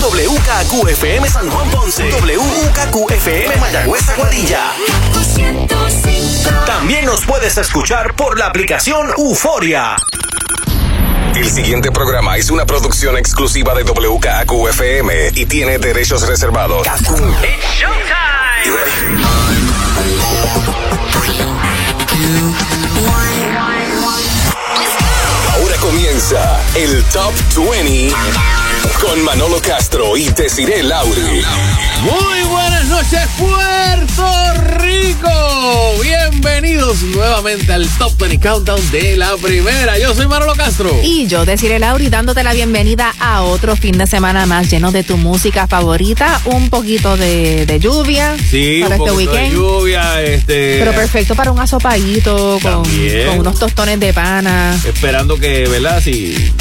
WKQFM San Juan Ponce. WKQFM Mayagüez Aguadilla. También nos puedes escuchar por la aplicación Euforia. El siguiente programa es una producción exclusiva de WKQFM y tiene derechos reservados. It's Ahora comienza el Top 20 con Manolo Castro y Desiree Lauri. Muy buenas noches, Puerto Rico. Bienvenidos nuevamente al Top 20 Countdown de la primera. Yo soy Manolo Castro. Y yo, Desiree Lauri, dándote la bienvenida a otro fin de semana más lleno de tu música favorita. Un poquito de, de lluvia Sí, para un este poquito de weekend. lluvia, este... Pero perfecto para un asopadito con, unos tostones de pana. Esperando que, ¿verdad? Si.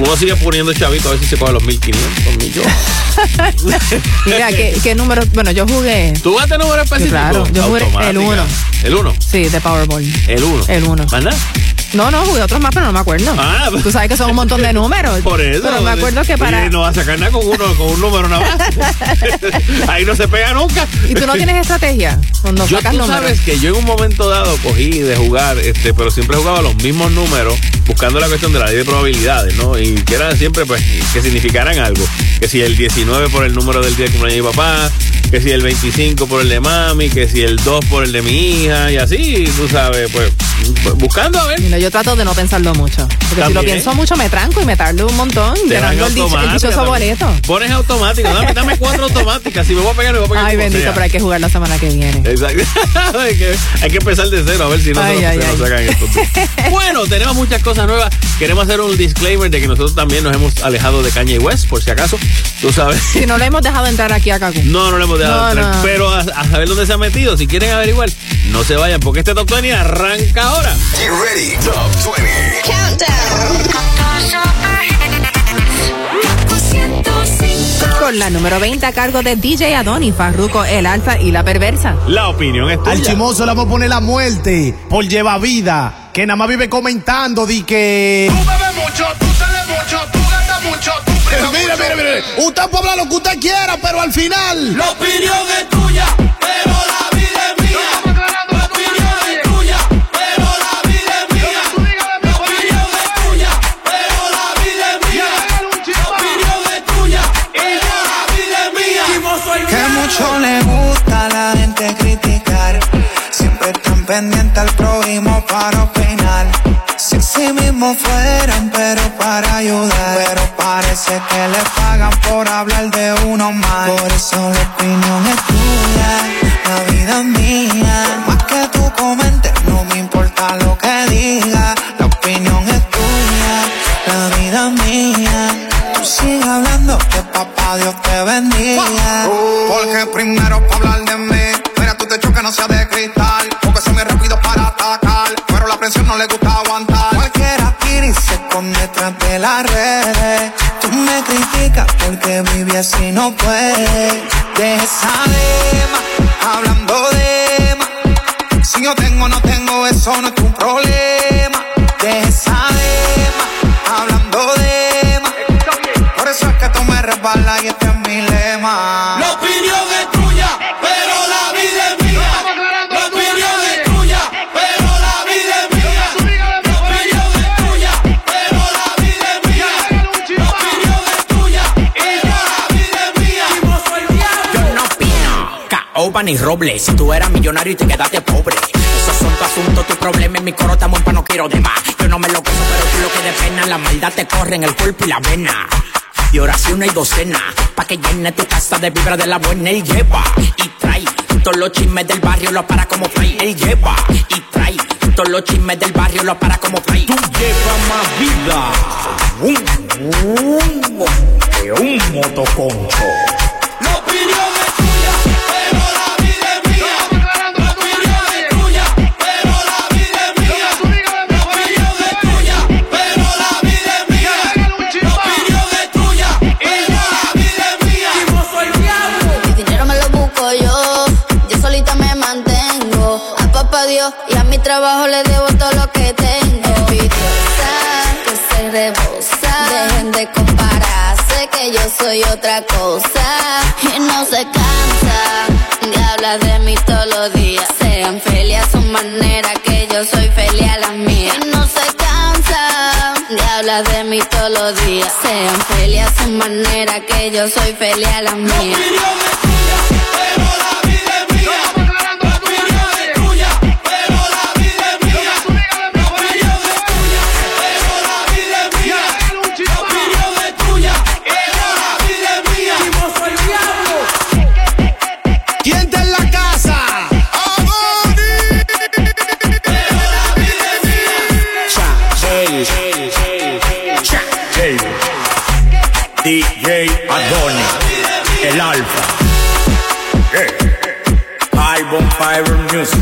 Uno sigue poniendo chavito, a ver si se coge los 1500 millones. Mira, ¿qué, qué número? Bueno, yo jugué. ¿Tú vas a tener número específico? claro, yo jugué el Automática. uno. ¿El 1? Sí, de Powerball. El 1. El uno. ¿Más nada? No, no, jugué otros más, pero no me acuerdo. Ah, Tú sabes que son un montón de números. Por eso. Pero me acuerdo que para. Oye, no a sacar nada con uno, con un número nada más. Ahí no se pega nunca. ¿Y tú no tienes estrategia? Cuando Yo, sacas tú números. sabes que yo en un momento dado cogí de jugar, este, pero siempre jugaba los mismos números, buscando la cuestión de la ley de probabilidades, ¿no? Y que eran siempre, pues, que significaran algo. Que si el 19 por el número del día de cumpleaños de mi papá, que si el 25 por el de mami, que si el 2 por el de mi hija, y así, tú sabes, pues, buscando a ver. Mira, yo trato de no pensarlo mucho. Porque si lo pienso mucho, me tranco y me tardo un montón Te llenando el, dicho, el automática dichoso boleto. Pones automático, dame, dame cuatro automáticas. Si me voy a pegar, me voy a pegar. Ay, bendito, sea. pero hay que jugar la semana que viene. Exacto. hay, que, hay que empezar de cero a ver si no Ay, se, nos- ay, se nos ay. sacan estos días. Bueno, tenemos muchas cosas nuevas. Queremos hacer un disclaimer de que nosotros también nos hemos alejado de Kanye West, por si acaso. Tú sabes. Si no le hemos dejado entrar aquí a Cacu. No, no le hemos dejado No, entrar. no. Pero a, a saber dónde se ha metido. Si quieren averiguar, no se vayan, porque este Top 20 arranca ahora. Get ready, Top 20. Con la número 20 a cargo de DJ Adoni, Farruko, El Alfa y La Perversa. La opinión es tuya. Al chimoso le vamos a poner la muerte por lleva vida. Que nada más vive comentando di que. Tú bebes mucho, tú sales mucho, tú gastas mucho, tú Mire, mucho. mire, mire. Usted puede hablar lo que usted quiera, pero al final. La opinión es tuya, pero la Pendientes al prójimo para opinar. Si así mismo fueran, pero para ayudar. Pero parece que les pagan por hablar de uno más. Por eso la opinión es tuya, la vida mía. Más que tú comentes, no me importa lo que diga. La opinión es tuya, la vida mía. Tú sigue hablando, que papá Dios te bendiga. Porque primero para hablar de mí, mira tú te que no sea de cristal. La presión no le gusta aguantar. Cualquiera y se esconde detrás de las redes. Tú me criticas porque viví así no puede. Deja esa lema, hablando de más. Si yo tengo no tengo, eso no Si tú eras millonario y te quedaste pobre. Esos son tu asunto, tu problema. En mi coro estamos pa' no quiero de más. Yo no me lo gozo, pero tú lo que de pena. La maldad te corre en el cuerpo y la vena. Y oración hay docena. Pa' que llene tu casa de vibra de la buena. Él lleva y trae. Todos los chismes del barrio los para como fly. Él lleva y trae. Todos los chismes del barrio los para como fly. Tú llevas más vida. que un motoconcho. Soy otra cosa y no se cansa de hablar de mí todos los días. Sean felices a su manera que yo soy feliz a la mía. Y no se cansa de hablar de mí todos los días. Sean felices a su manera que yo soy feliz a la mía. Music.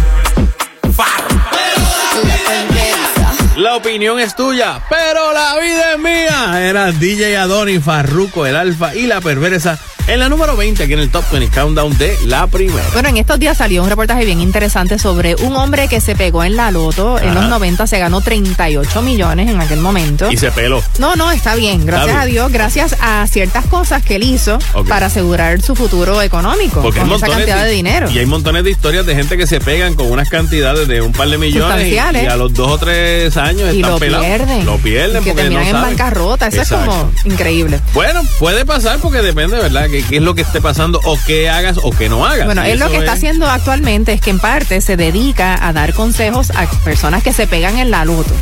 La opinión es tuya, pero la vida es mía. Era DJ Adoni, Farruko, el Alfa y la perversa en la número 20 aquí en el Top 20 Countdown de la primera. Bueno, en estos días salió un reportaje bien interesante sobre un hombre que se pegó en la loto. En los 90 se ganó 38 millones en aquel momento. Y se peló. No, no, está bien, gracias Está a. Dios, gracias a ciertas cosas que él hizo para asegurar su futuro económico Porque con esa cantidad de, dinero. Y hay montones de historias de gente que se pegan con unas cantidades de un par de millones y, a los dos o tres años Y están lo pelados. pierden. Lo pierden que porque terminan no en saben. bancarrota. Eso Exacto. es como increíble. Bueno, puede pasar porque depende, ¿verdad? ¿Qué, qué es lo que esté pasando o qué hagas o qué no hagas? Bueno, él lo que está es- haciendo actualmente es que en parte se dedica a dar consejos a personas que se pegan en la loto.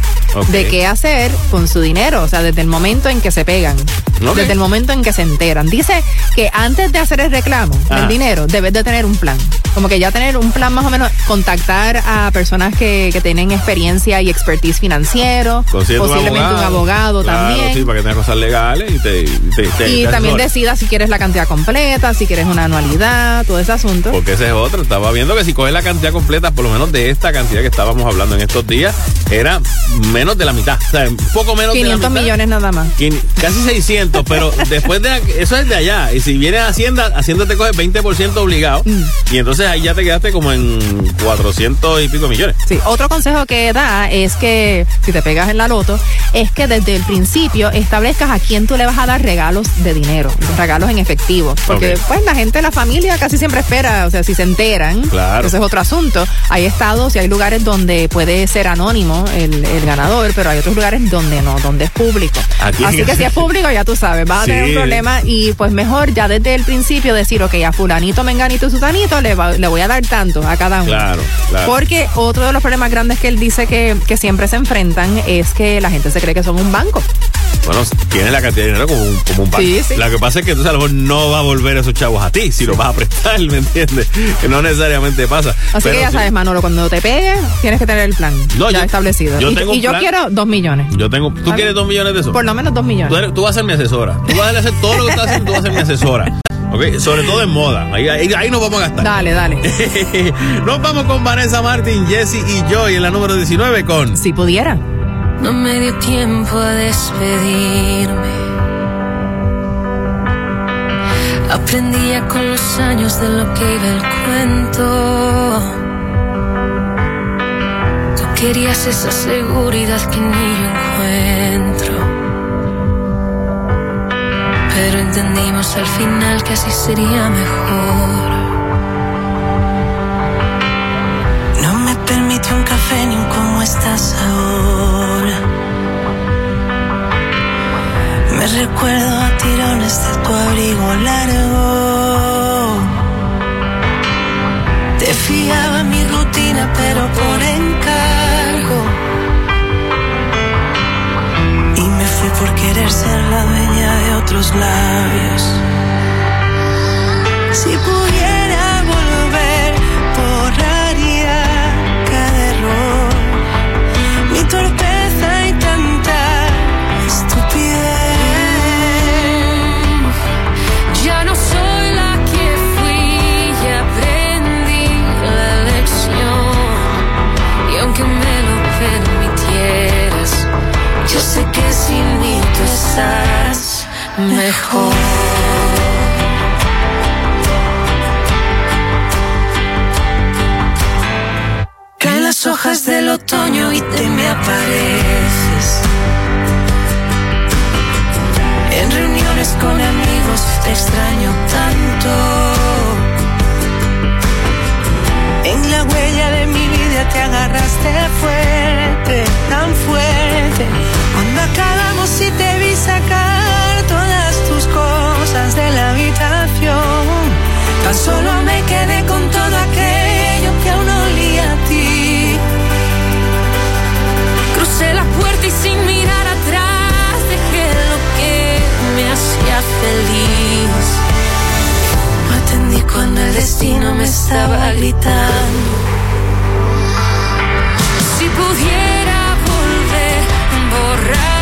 De qué hacer con su dinero, o sea, desde el momento en que se pegan, desde el momento en que se enteran. Dice que antes de hacer el reclamo Ajá. del dinero, debes de tener un plan. Como que ya tener un plan más o menos, contactar a personas que, que tienen experiencia y expertise financiero, un posiblemente un abogado Claro, también. Sí, para que tengas cosas legales y te. te- te- y te también asesores. decida si quieres la cantidad completa, si quieres una anualidad, todo ese asunto. Porque ese es otro. Estaba viendo que si coges la cantidad completa, por lo menos de esta cantidad que estábamos hablando en estos días, era menos de la mitad. O sea, un poco menos de la 500 mitad. millones nada más. Casi 600, pero después de eso es de allá. Y si vienes a Hacienda, Hacienda te coge 20% obligado. Mm. Y entonces ahí ya te quedaste como en 400 y pico millones. Sí, otro consejo que da es que si te pegas en la loto, es que desde el principio establezcas a quién tú le vas a dar regalos de dinero, regalos en efectivo. Porque Ok. pues la gente, la familia casi siempre espera, o sea, si se enteran, Claro. ese es otro asunto. Hay estados y hay lugares donde puede ser anónimo el, el ganador, pero hay otros lugares donde no, donde es público. Aquí Así que si es público, ya tú sabes, vas a tener un problema y pues mejor ya desde el principio decir, ok, a fulanito, menganito y sutanito le, va- le voy a dar tanto a cada uno. Claro, claro. Porque otro de los problemas grandes que él dice que, que siempre se enfrentan es que la gente se cree que son un banco. Bueno, tienes la cantidad de dinero como un, como un banco. Sí, sí. Lo que pasa es que entonces a lo mejor no va a volver esos chavos a ti si los vas a prestar, ¿me entiendes? Que no necesariamente pasa. Así Pero que ya sí, sabes, Manolo, cuando te pegues, tienes que tener el plan No, ya yo- establecido. yo y tengo y yo quiero dos millones. Yo tengo. ¿Tú quieres dos millones de eso? Por lo menos dos millones. Tú, eres- tú vas a ser mi asesora. Tú vas a hacer todo lo que estás haciendo, tú vas a ser mi asesora. ¿Ok? Sobre todo en moda. Ahí, ahí, ahí nos vamos a gastar. Dale, dale. Nos vamos con Vanessa Martin, Jesse y Joy en la número 19 con. Si pudiera. No me dio tiempo a despedirme. Aprendía con los años de lo que iba el cuento. Tú querías esa seguridad que ni yo encuentro. Pero entendimos al final que así sería mejor. No me permite un café ni un cómo estás ahora. Recuerdo a tirones de tu abrigo largo. Te fiaba mi rutina, pero por encargo. Y me fui por querer ser la dueña de otros labios. Si pudiera sé que sin mí tú estás mejor. Caen las hojas del otoño y te me apareces. En reuniones con amigos extraño tanto. En la huella de mi vida te agarraste fuerte, tan fuerte. Cuando acabamos y te vi sacar todas tus cosas de la habitación, tan solo me quedé con todo aquello que aún olía a ti. Crucé la puerta y sin mirar atrás dejé lo que me hacía feliz. Atendí cuando el destino me estaba gritando. Si pudiera radio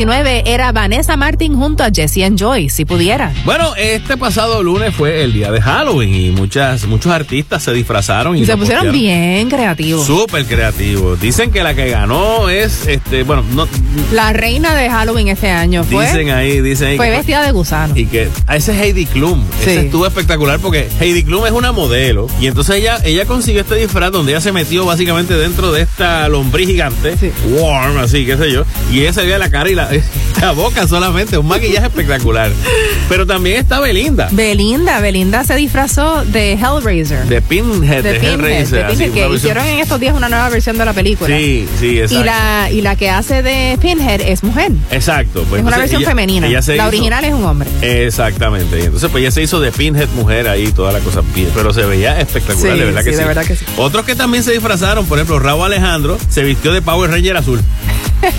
era Vanessa Martin junto a Jesse and Joy, si pudiera. Bueno, este pasado lunes fue el día de Halloween y muchas, muchos artistas se disfrazaron y, se pusieron bien creativos. Súper creativos. Dicen que la que ganó es, este, bueno, no, la reina de Halloween este año fue, dicen ahí, dicen ahí. fue vestida de gusano. Y que a ese es Heidi Klum. Sí. Ese estuvo espectacular porque Heidi Klum es una modelo. Y entonces ella, ella consiguió este disfraz donde ella se metió básicamente dentro de esta lombriz gigante. Warm, así, qué sé yo. Y ella se veía la cara y la, la boca solamente. Un maquillaje espectacular. Pero también está Belinda. Belinda, Belinda se disfrazó de Hellraiser. De Pinhead, de, Pinhead, Hellraiser. de Pinhead, que hicieron en estos días una nueva versión de la película. Sí, sí, exacto. Y la, y la que hace de Pinhead es mujer. Exacto. pues es una versión ella- femenina. ella La hizo- original es un hombre. Exactamente. Y entonces, pues ella se hizo de Pinhead mujer ahí, toda la cosa. bien, Pero se veía espectacular, Sí, de verdad que sí, sí. de verdad que sí. Otros que también se disfrazaron, por ejemplo, Raúl Alejandro se vistió de Power Ranger azul.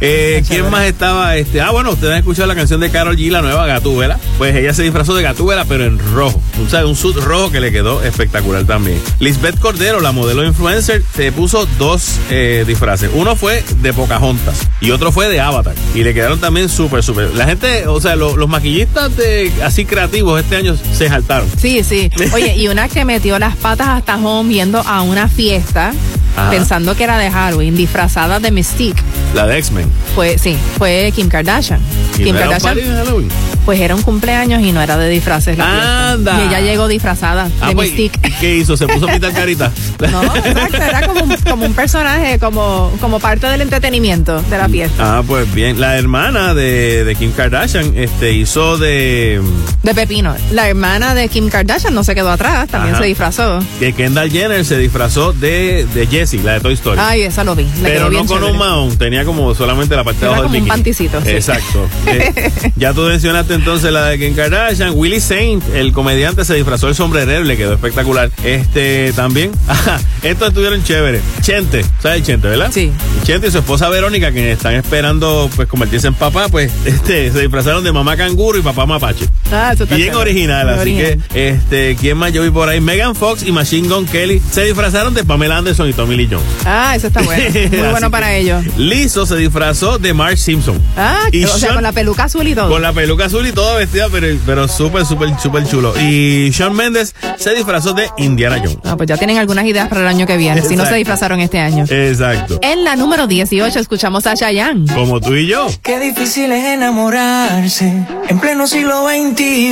Eh, ¿Quién más estaba? Este, ah, bueno, ustedes han escuchado la canción de Carol G, la nueva Gatúbela. Pues ella se disfrazó de Gatúbela, pero en rojo. O sea, un suit rojo que le quedó espectacular también. Lisbeth Cordero, la modelo influencer, se puso dos eh, disfraces. Uno fue de Pocahontas y otro fue de Avatar. Y le quedaron también súper, súper. La gente, o sea, lo- los maquillistas de así creativos este año se saltaron. Sí, sí. Oye, y una que metió las patas hasta home viendo a una fiesta, Ajá. pensando que era de Halloween, disfrazada de Mystique. La de X-Men. Fue, sí, fue Kim Kardashian. ¿Y Kim no era un Kardashian, party de Halloween? Pues era un cumpleaños y no era de disfraces la fiesta. Anda. Y ella llegó disfrazada Ah, de pues, Mystique. ¿y ¿Qué hizo? ¿Se puso a pintar carita? No, exacto, era como un, como un personaje, como, como parte del entretenimiento de la fiesta. Ah, pues bien. La hermana de, de Kim Kardashian este, hizo de. De Pepino. La hermana de Kim Kardashian no se quedó atrás, también Ajá. se disfrazó. Que Kendall Jenner se disfrazó de, de Jessie, la de Toy Story. Ay, esa lo vi. Le Pero quedó no con un mahón, tenía como solamente la parte de abajo del un panticito, sí. Exacto. Eh, ya tú mencionaste entonces la de Kim Kardashian. Willie Saint, el comediante, se disfrazó el sombrerero y le quedó espectacular. Este también. Ajá, estos estuvieron chéveres. Chente, ¿sabes Chente, verdad? Sí. Chente y su esposa Verónica, que están esperando pues convertirse en papá, pues este se disfrazaron de mamá canguro y papá mapache. Ah, eso está Bien chévere. original, Muy así original. que, este, ¿quién más yo vi por ahí? Megan Fox y Machine Gun Kelly se disfrazaron de Pamela Anderson y Tommy Lee Jones. Ah, eso está bueno. Muy bueno para ellos. Lizzo se disfrazó de Marge Simpson. Ah, Y o sea, con la peluca azul y todo. Con la peluca azul azul y todo vestida, pero, pero súper, súper, súper chulo. Y Shawn Mendes se disfrazó de Indiana Jones. Ah, pues ya tienen algunas ideas para el año que viene, si no se Exacto. disfrazaron este año. Exacto. En la número 18 escuchamos a Chayanne. Como tú y yo. Qué difícil es enamorarse en pleno siglo XXI,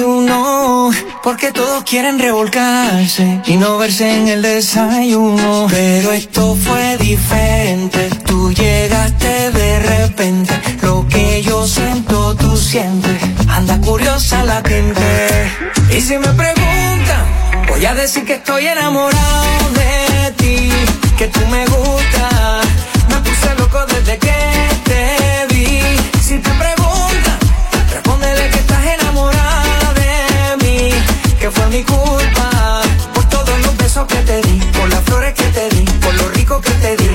porque todos quieren revolcarse y no verse en el desayuno. Pero esto fue diferente, tú llegaste de repente, lo que yo siento tú sientes, anda curiosa la gente. Y si me preguntan, voy a decir que estoy enamorado de ti, que tú me gustas, me puse loco desde que te vi. Si te preguntan, respóndele que estás enamorada de mí, que fue mi culpa por todos los besos que te di, por las flores que te di, por lo rico que te di,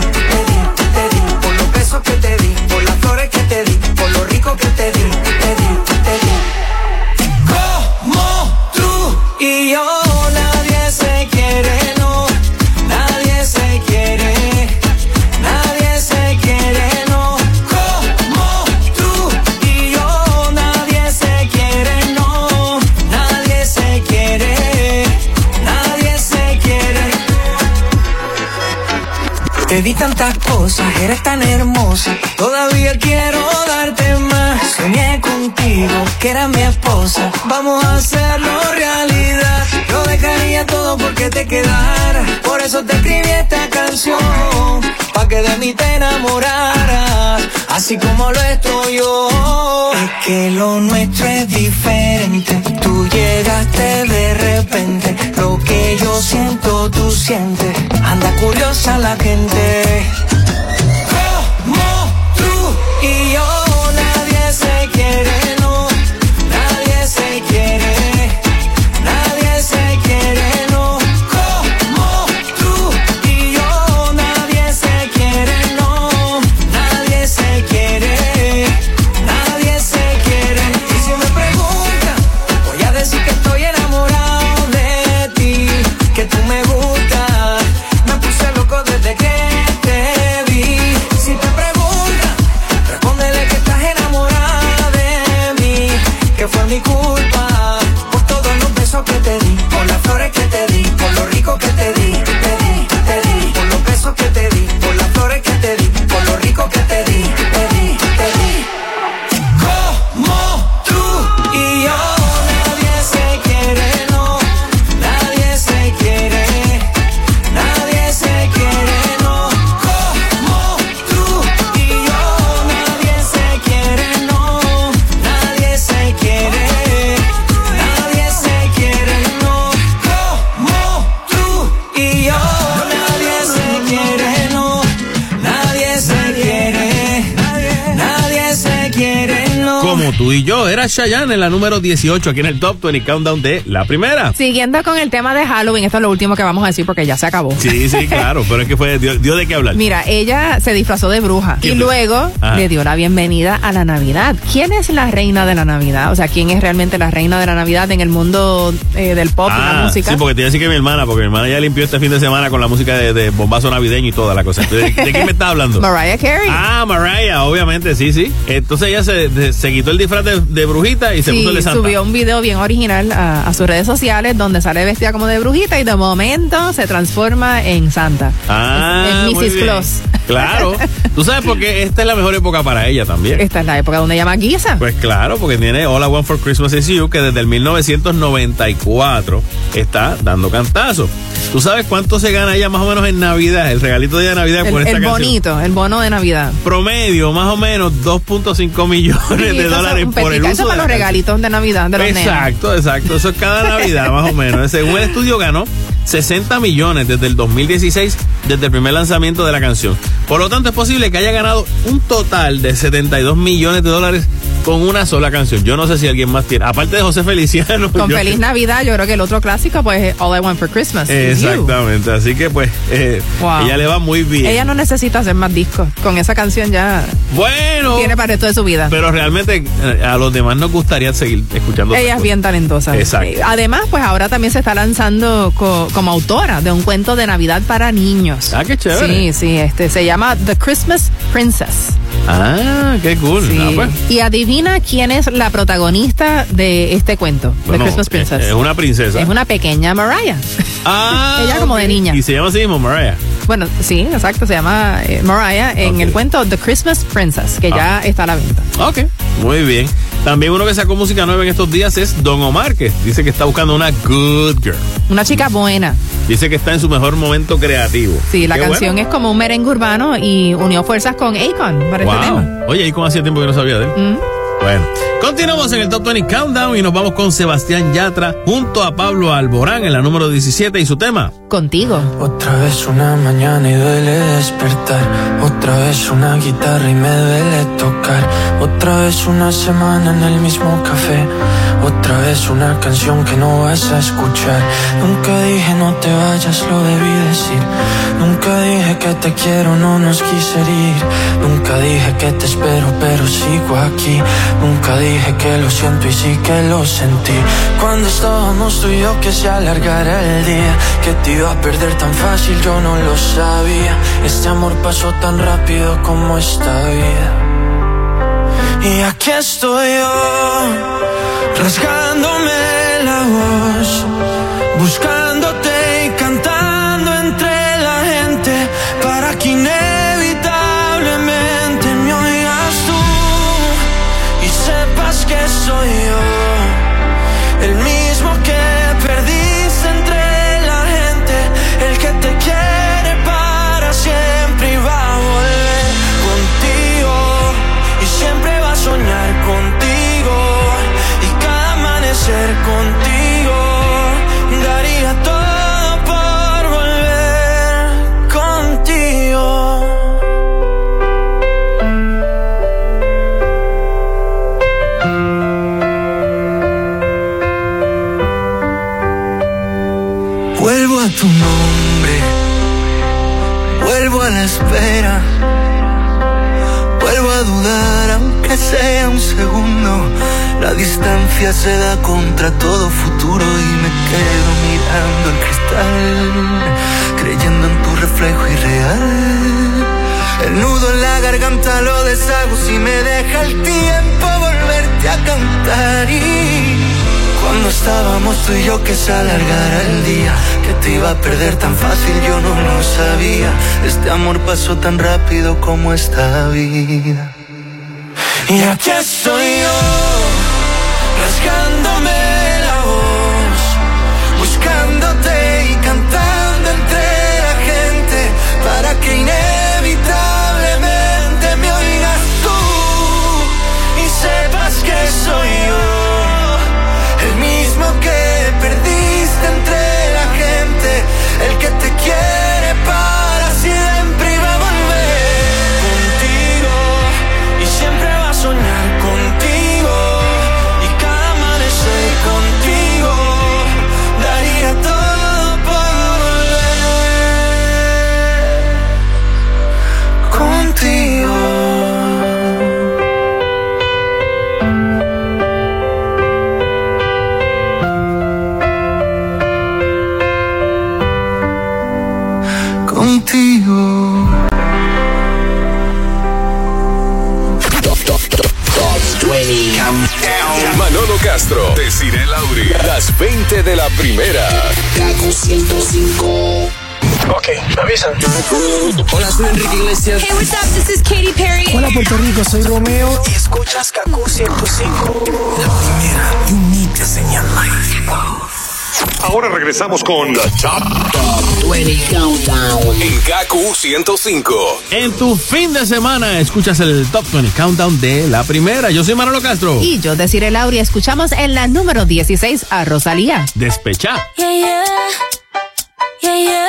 eres tan hermosa. Todavía quiero darte más. Soñé contigo, que era mi esposa. Vamos a hacerlo realidad. Yo dejaría todo porque te quedara. Por eso te escribí esta canción. Pa' que de mí te enamoraras. Así como lo estoy yo. Es que lo nuestro es diferente. Tú llegaste de repente. Lo que yo siento, tú sientes. Anda curiosa la gente. Como tú y yo tú y yo. Era Chayanne en la número 18 aquí en el Top 20 Countdown de la primera. Siguiendo con el tema de Halloween, esto es lo último que vamos a decir porque ya se acabó. Sí, sí, claro. pero es que fue, dio, dio de qué hablar. Mira, ella se disfrazó de bruja y luego Ajá. le dio la bienvenida a la Navidad. ¿Quién es la reina de la Navidad? O sea, ¿quién es realmente la reina de la Navidad en el mundo eh, del pop y la Ah, música? sí, porque te iba a decir que mi hermana, porque mi hermana ya limpió este fin de semana con la música de, de bombazo navideño y toda la cosa. Entonces, ¿De, de qué me estás hablando? Mariah Carey. Ah, Mariah, obviamente, sí, sí. Entonces ella se, se quitó el disfraz de, de brujita y se Sí, puso el de Santa. subió un video bien original a, a sus redes sociales donde sale vestida como de brujita y de momento se transforma en Santa. Ah, en muy Mrs. Claus. Claro. Tú sabes por qué esta es la mejor época para ella también. Esta es la época donde ella maquilla. Pues claro, porque tiene All I Want for Christmas is You, que desde el 1994 está dando cantazo. ¿Tú sabes cuánto se gana ella más o menos en Navidad? El regalito de ella de Navidad El, por esta el canción. bonito, el bono de Navidad. Promedio, más o menos 2.5 millones Sí, de dólares por el uso eso de para los regalitos de Navidad de los nenes. Exacto, exacto. Eso es cada Navidad, más o menos. Según el estudio, ganó 60 millones desde el 2016, desde el primer lanzamiento de la canción. Por lo tanto, es posible que haya ganado un total de 72 millones de dólares con una sola canción. Yo no sé si alguien más tiene. Aparte de José Feliciano. Con Feliz Navidad, yo creo que el otro clásico, pues, es All I Want for Christmas. Exactamente. Así que, pues, eh, Wow. ella le va muy bien. Ella no necesita hacer más discos. Con esa canción ya Bueno. tiene para el resto de su vida. Pero realmente eh, a los demás nos gustaría seguir escuchando. Ella es bien talentosa. Exacto. Además, pues ahora también se está lanzando co- como autora de un cuento de Navidad para niños. Ah, qué chévere. Sí, sí, este se llama The Christmas Princess. Ah, qué cool. Sí. Ah, pues. Y adivina quién es la protagonista de este cuento, Bueno, The Christmas Princess. Es, es una princesa. Es una pequeña Mariah. Ah, Ella como de niña. Y se llama así mismo, Mariah. Bueno, sí, exacto, se llama eh, Mariah en el cuento The Christmas Princess, que ya está a la venta. Ok, muy bien. También uno que sacó música nueva en estos días es Don Omar, que dice que está buscando una good girl. Una chica buena. Dice que está en su mejor momento creativo. Sí, la Qué canción bueno. es como un merengue urbano y unió fuerzas con Akon para este tema. Wow. Oye, ¿y cómo hacía tiempo que no sabía de él? Mm. Bueno, continuamos en el Top 20 Countdown y nos vamos con Sebastián Yatra junto a Pablo Alborán en la número 17 y su tema. Contigo. Otra vez una mañana y duele despertar. Otra vez una guitarra y me duele tocar. Otra vez una semana en el mismo café. Otra vez una canción que no vas a escuchar. Nunca dije no te vayas, lo debí decir. Nunca dije que te quiero, no nos quise herir. Nunca dije que te espero, pero sigo aquí. Nunca dije que lo siento y sí que lo sentí. Cuando estábamos tú y yo que se alargara el día. Que te iba a perder tan fácil, yo no lo sabía. Este amor pasó tan rápido como esta vida. Y aquí estoy yo, rasgándome la voz, buscándote distancia se da contra todo futuro y me quedo mirando el cristal, creyendo en tu reflejo irreal. El nudo en la garganta lo deshago si me deja el tiempo volverte a cantar. Y cuando estábamos tú y yo que se alargara el día Que te iba a perder tan fácil yo no lo sabía. Este amor pasó tan rápido como esta vida. Y aquí estoy yo Rasgándome la voz Buscándote y cantando entre la gente Para que inevitablemente Castro, Desiree Lauri, las 20 de la primera. Kaku 105. Ok, me avisan. Hola, soy Enrique Iglesias. Hey, what's up? This is Katy Perry. Hola, Puerto Rico, soy Romeo. Y escuchas Kaku 105. La primera, you need to enseñar Ahora regresamos con The Top, 20 Countdown. en Kaku 105. En tu fin de semana escuchas el Top 20 Countdown de la primera. Yo soy Manolo Castro. Y yo, Desiree Lauri, escuchamos en la número 16 a Rosalía. Despecha. Yeah, yeah. Yeah,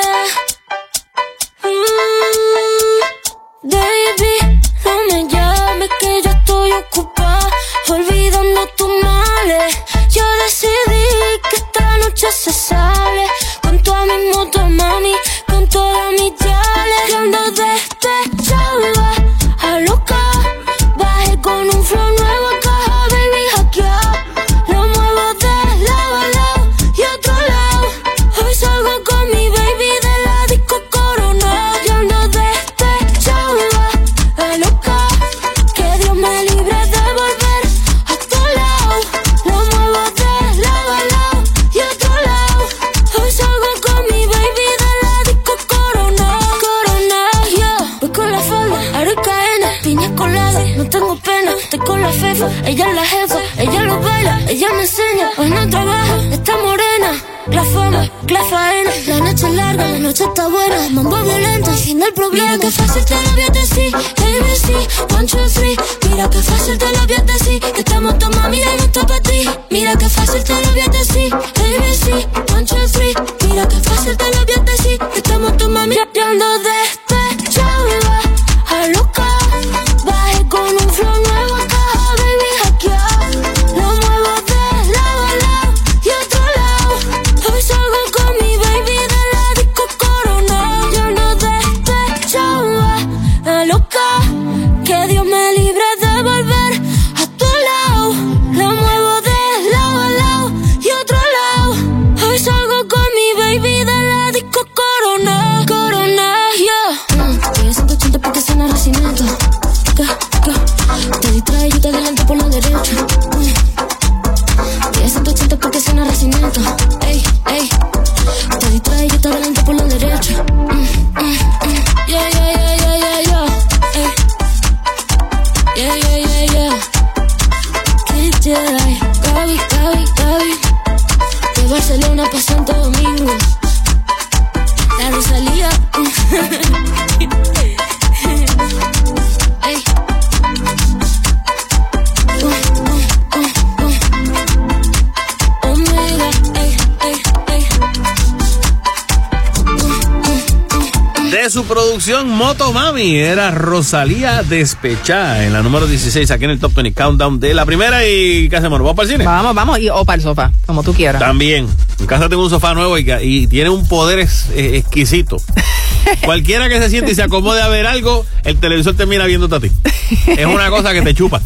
noche está buena. Mambo violento, el fin del problema. Mira que fácil te lo voy a decir. ABC, one, two, three. Mira que fácil te lo voy a. Que estamos tu mami y no está para ti. Mira que fácil te lo voy a decir. ABC, one, two, three. Mira que fácil te lo voy a. Que estamos tu mami ya, ya Producción Motomami era Rosalía Despechada en la número 16 aquí en el Top 20 Countdown de la primera y ¿qué hacemos? ¿Vamos para el cine? Vamos, vamos, y, o para el sofá, como tú quieras. También. En casa tengo un sofá nuevo y, y tiene un poder es- eh, exquisito. Cualquiera que se siente y se acomode a ver algo, el televisor termina viéndote a ti. Es una cosa que te chupa.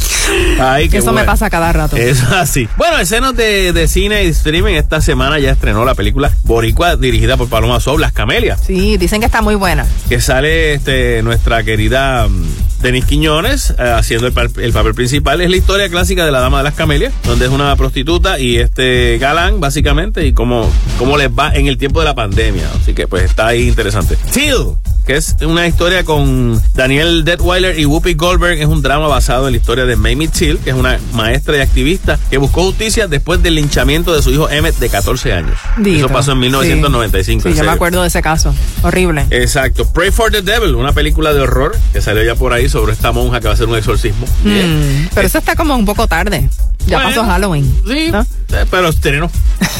Ay, Eso me pasa cada rato. Es así. Bueno, escenas de, de cine y streaming. Esta semana ya estrenó la película Boricua, dirigida por Paloma Sob, Las Camelias. Sí, dicen que está muy buena. Que sale este, nuestra querida mm, Denis Quiñones eh, haciendo el, el papel principal. Es la historia clásica de la Dama de las Camelias, donde es una prostituta y este galán, básicamente, y cómo, cómo les va en el tiempo de la pandemia. Así que, pues, está ahí interesante. Till, que es una historia con Daniel Detweiler y Whoopi Goldberg. Es un drama basado en la historia de Mamie Till, que es una maestra y activista que buscó justicia después del linchamiento de su hijo Emmett de 14 años. Dito. Eso pasó en 1995. Sí, en yo me acuerdo de ese caso. Horrible. Exacto. Pray for the Devil, una película de horror que salió ya por ahí sobre esta monja que va a hacer un exorcismo. Mm, pero eso está como un poco tarde. Ya Bueno, pasó Halloween. Sí, eh, pero estrenó.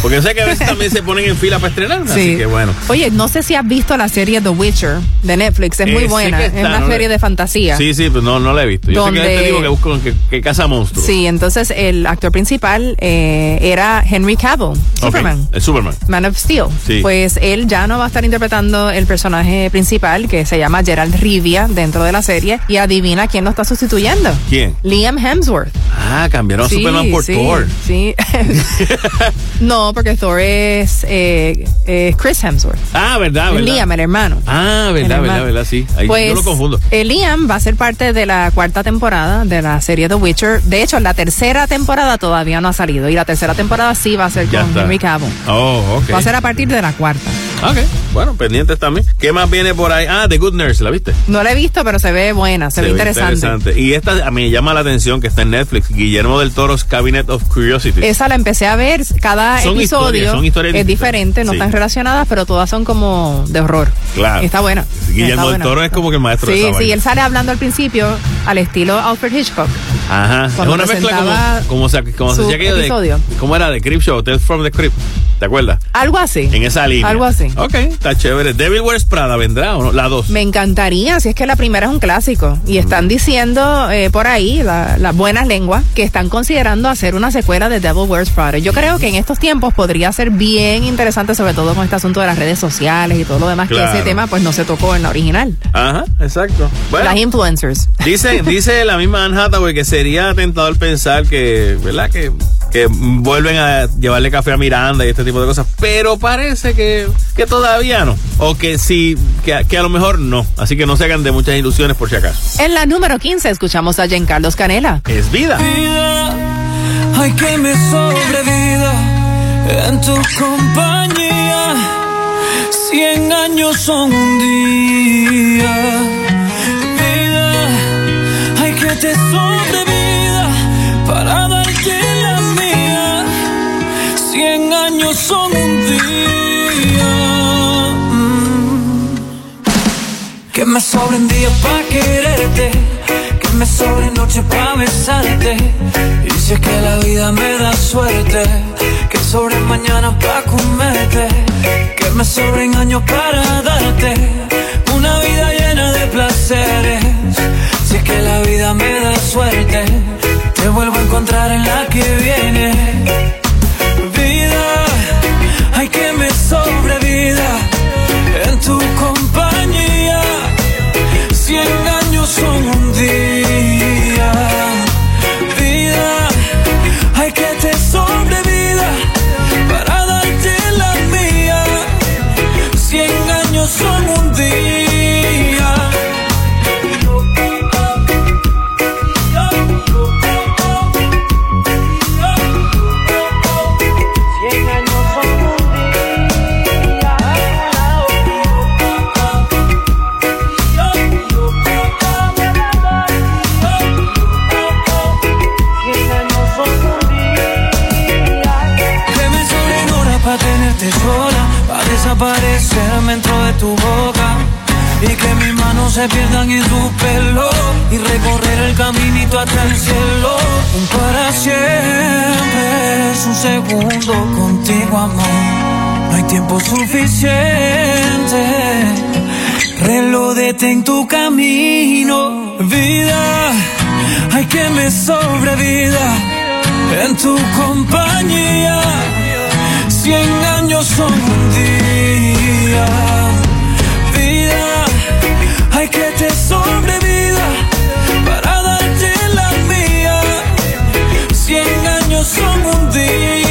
Porque sé que a veces también se ponen en fila para estrenar. Así Sí. que bueno. Oye, no sé si has visto la serie The Witcher de Netflix. Es Eh, muy sé buena. es una no serie le- de fantasía. Sí, sí, pues no, no la he visto. Yo sé que Donde- este tipo que busca que, que caza monstruos. Sí, entonces el actor principal eh, era Henry Cavill, Superman. El Superman. Man of Steel. Sí. Pues él ya no va a estar interpretando el personaje principal que se llama Gerald Rivia dentro de la serie. Y adivina quién lo está sustituyendo. ¿Quién? Liam Hemsworth. Ah, cambiaron Sí, Superman por sí, Thor. Sí. no, porque Thor es eh, eh, Chris Hemsworth. Ah, verdad, verdad. Liam, el hermano. Ah, verdad, verdad, verdad, sí. Ahí Pues, yo lo confundo. eh, Liam va a ser parte de la cuarta temporada de la serie The Witcher. De hecho, la tercera temporada todavía no ha salido. Y la tercera temporada sí va a ser Ya con está. Henry Cavill. Oh, ok. Va a ser a partir de la cuarta. Ok, bueno, pendientes también. ¿Qué más viene por ahí? Ah, The Good Nurse, ¿la viste? No la he visto, pero se ve buena, se, ve interesante. Y esta a mí me llama la atención que está en Netflix, Guillermo del Cabinet of Curiosities. Esa la empecé a ver. Cada Son episodio historias, son historias es diferente, no Sí. están relacionadas, pero todas son como de horror. Claro. Está buena. Guillermo Está del buena. Toro es como que el maestro de Sí, esa sí, vaina. él sale hablando al principio al estilo Alfred Hitchcock. Ajá. Es una mezcla como, como, se, como se aquello de. ¿Cómo era? De Crip Show, Tales from the Crypt. ¿Te acuerdas? Algo así. En esa línea. Algo así. Ok, está chévere. Devil Wears Prada vendrá o no? La dos. Me encantaría, si es que la primera es un clásico. Y Mm. están diciendo eh, por ahí, la- las buenas lenguas, que están considerando hacer una secuela de Devil Wears Prada. Yo creo que en estos tiempos podría ser bien interesante, sobre todo con este asunto de las redes sociales y todo lo demás, que ese tema pues no se tocó en la original. Ajá, exacto. Bueno, Las influencers. dice, dice la misma Anne Hathaway que sería tentador pensar que, ¿verdad? Que, que vuelven a llevarle café a Miranda y este tipo de cosas. Pero parece que, que todavía no. O que sí, que, que a lo mejor no. Así que no se hagan de muchas ilusiones por si acaso. En la número 15 escuchamos a Giancarlos Canela. Es vida. Hay que me sobrevida en tu compañía. Cien años son un día. Vida, hay que te sobrevida son un día. Mm, que me sobren días para quererte, que me sobren noches para besarte. Y si es que la vida me da suerte, que sobre mañana para comerte, que me sobren años para darte una vida llena de placeres. Si es que la vida me da suerte, te vuelvo a encontrar en la que viene. Vida en tu compañía. Para desaparecerme dentro de tu boca. Y que mis manos se pierdan en tu pelo y recorrer el caminito hasta el cielo. Un para siempre es un segundo contigo, amor. No hay tiempo suficiente. Reloj detén tu camino, vida. Hay que me sobrevida en tu compañía. Cien años son un día. Vida, hay que te sobrevida para darte la mía. Cien años son un día.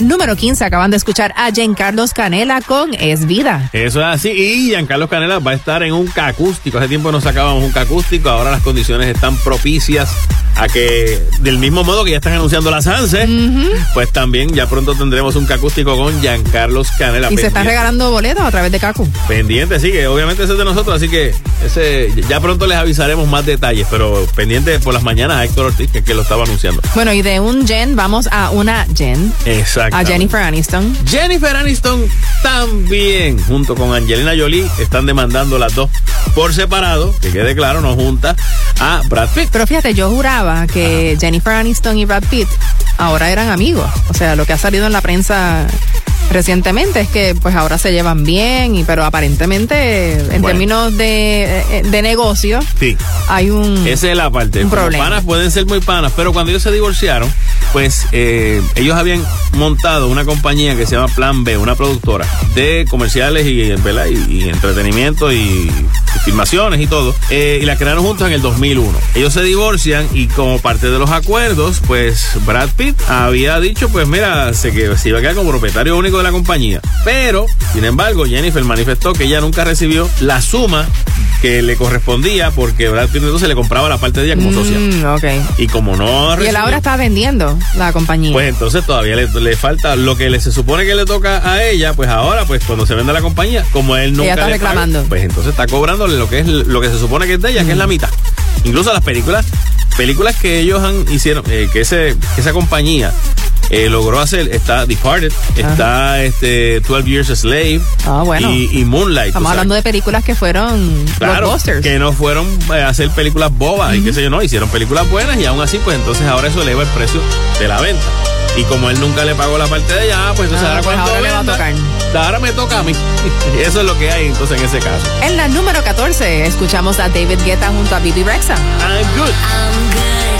Número 15 acaban de escuchar a Giancarlos Canela con Es Vida. Eso es así. Y Giancarlo Canela va a estar en un acústico. Hace tiempo no sacábamos un acústico. Ahora las condiciones están propicias a que, del mismo modo que ya están anunciando las Sanse, pues también ya pronto tendremos un acústico con Giancarlos Canela. Y se están regalando boletos a través de Cacu. Pendiente, sí, que obviamente ese es de nosotros, así que ese ya pronto les avisaremos más detalles, pero pendiente por las mañanas a Héctor Ortiz, que que lo estaba anunciando. Bueno, y de un Jen vamos a una Jen. Exacto. A Jennifer Aniston. Jennifer Aniston también, junto con Angelina Jolie, están demandando las dos por separado, que quede claro, no juntas, a Brad Pitt. Pero fíjate, yo juraba que Jennifer Aniston y Brad Pitt ahora eran amigos. O sea, lo que ha salido en la prensa recientemente es que pues ahora se llevan bien, y pero aparentemente en Bueno. términos de, eh, de negocio Sí. hay un... Esa es la parte. Un problema. panas pueden ser muy panas, pero cuando ellos se divorciaron, pues eh, ellos habían montado una compañía que se llama Plan B, una productora de comerciales y, ¿verdad? y, y entretenimiento y, y filmaciones y todo. eh, y la crearon juntos en el 2001. Ellos se divorcian y como parte de los acuerdos, pues Brad Pitt había dicho, pues mira, se, que se iba a quedar como propietario único de la compañía. Pero, sin embargo, Jennifer manifestó que ella nunca recibió la suma que le correspondía porque Brad Pitt entonces le compraba la parte de ella como socia. Mm, ok. Y como no Y él recibió, ahora está vendiendo la compañía. pues entonces todavía le, le falta lo que le, se supone que le toca a ella, pues ahora, pues cuando se venda la compañía, como él nunca Ella está le paga, reclamando. pues entonces está cobrándole lo que es lo que se supone que es de ella, que es la mitad. Incluso las películas, películas que ellos han hicieron, eh, que ese, que esa compañía eh, logró hacer, está Departed, está este 12 Years a Slave Ah, bueno. y, y Moonlight. Estamos sea, hablando de películas que fueron Claro, blockbusters. que no fueron eh, a hacer películas bobas y qué sé yo, no, hicieron películas buenas y aún así, pues entonces ahora eso eleva el precio de la venta. Y como él nunca le pagó la parte de ah, pues entonces Ah, ahora pues ahora le va a venda, tocar. Ahora me toca a mí. Eso es lo que hay entonces en ese caso. En la número 14 escuchamos a David Guetta junto a Bibi Rexa. I'm good. I'm good,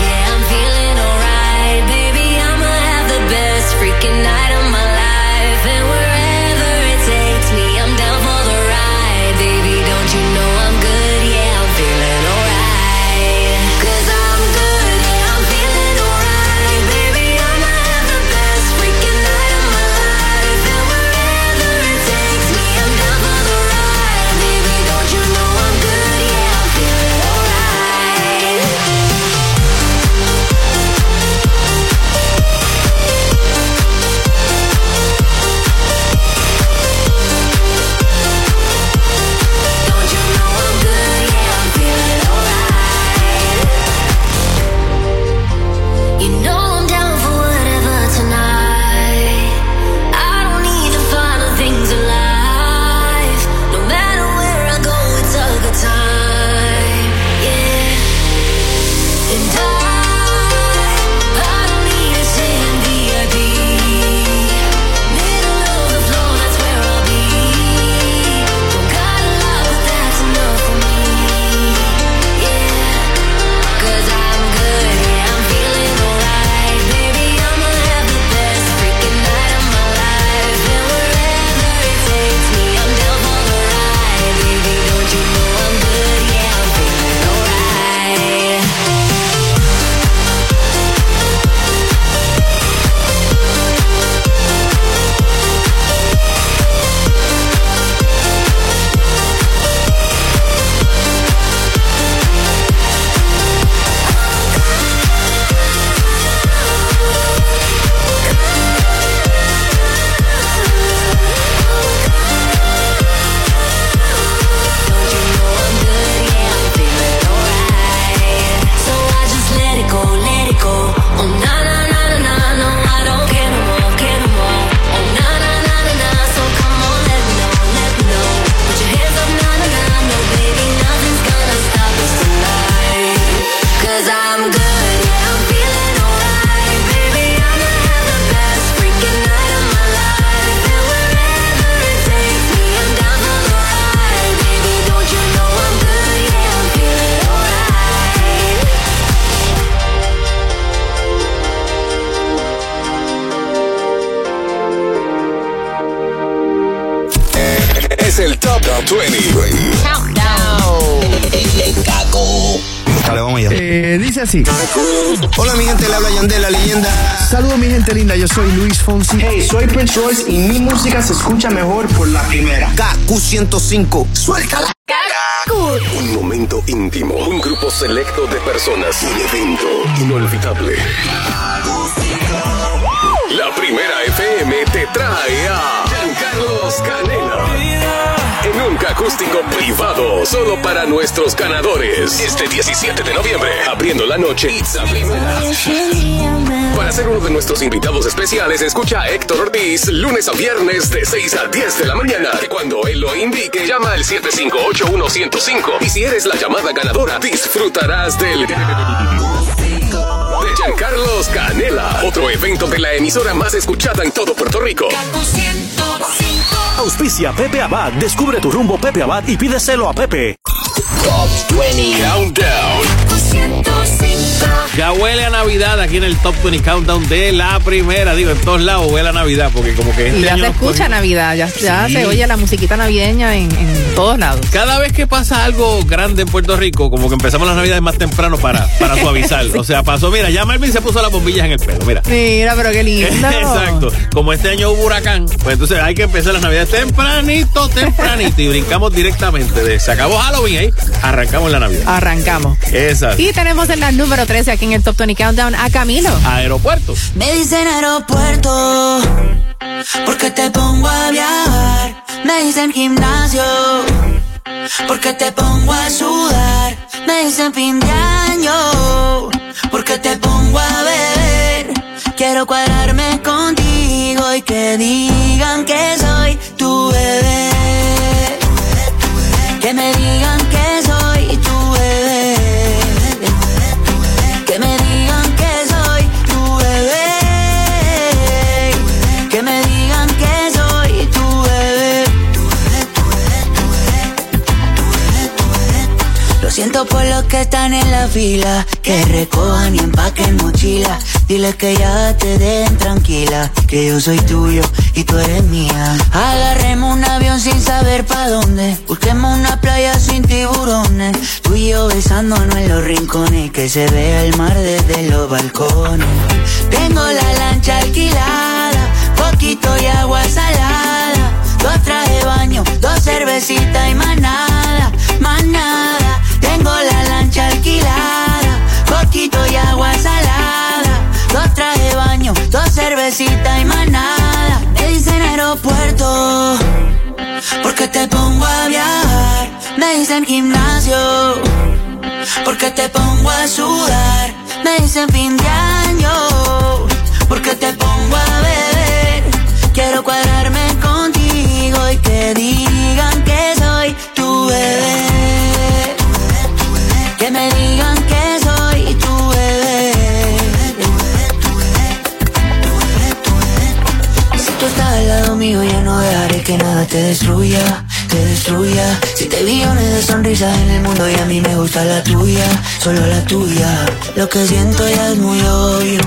Y mi música se escucha mejor por la primera. KQ105. Suéltala. Un momento íntimo. Un grupo selecto de personas. Un evento inolvidable. La primera FM te trae a Giancarlos Canela. En un acústico privado, solo para nuestros ganadores. Este 17 de noviembre, abriendo la noche. Pizza Primera. Para ser uno de nuestros invitados especiales, escucha a Héctor Ortiz lunes a viernes de 6 a 10 de la mañana. Cuando él lo indique, llama al 758-1105. Y si eres la llamada ganadora, disfrutarás del... De Giancarlos Canela, otro evento de la emisora más escuchada en todo Puerto Rico. Auspicia Pepe Abad. Descubre tu rumbo Pepe Abad y pídeselo a Pepe. Top 20 Countdown. Ya huele a Navidad aquí en el Top 20 Countdown de la primera. Digo, en todos lados huele a Navidad porque como que este Y ya año se escucha Navidad, ya, ya Sí. se oye la musiquita navideña en, en todos lados. Cada vez que pasa algo grande en Puerto Rico, como que empezamos las navidades más temprano para, para suavizar. O sea, pasó, mira, ya Melvin se puso las bombillas en el pelo, mira. Mira, pero qué lindo. Exacto. Como este año hubo huracán, pues entonces hay que empezar las navidades tempranito, tempranito. y brincamos directamente de se acabó Halloween ahí, arrancamos la Navidad. Arrancamos. Exacto. Y tenemos en la número 13 aquí en el Top 20 Countdown a Camilo. Aeropuerto. Me dicen aeropuerto, porque te pongo a viajar. Me dicen gimnasio, porque te pongo a sudar. Me dicen fin de año, porque te pongo a beber. Quiero cuadrarme contigo y que digan que soy siento por los que están en la fila, que recojan y empaquen mochila. Dile que ya te den tranquila, que yo soy tuyo y tú eres mía. Agarremos un avión sin saber pa' dónde, busquemos una playa sin tiburones. Tú y yo besándonos en los rincones, que se vea el mar desde los balcones. Tengo la lancha alquilada, poquito y agua salada. Dos traje de baño, dos cervecitas y más nada, poquito y agua salada. Dos traje de baño, dos cervecitas y más nada. Me dicen aeropuerto, porque te pongo a viajar. Me dicen gimnasio, porque te pongo a sudar. Me dicen fin de año, porque te pongo a beber. Quiero cuadrarme contigo y que digan que soy tu bebé. Mío ya no dejaré que nada te destruya, te destruya. Si te billones de sonrisas en el mundo y a mí me gusta la tuya, solo la tuya. Lo que siento ya es muy obvio,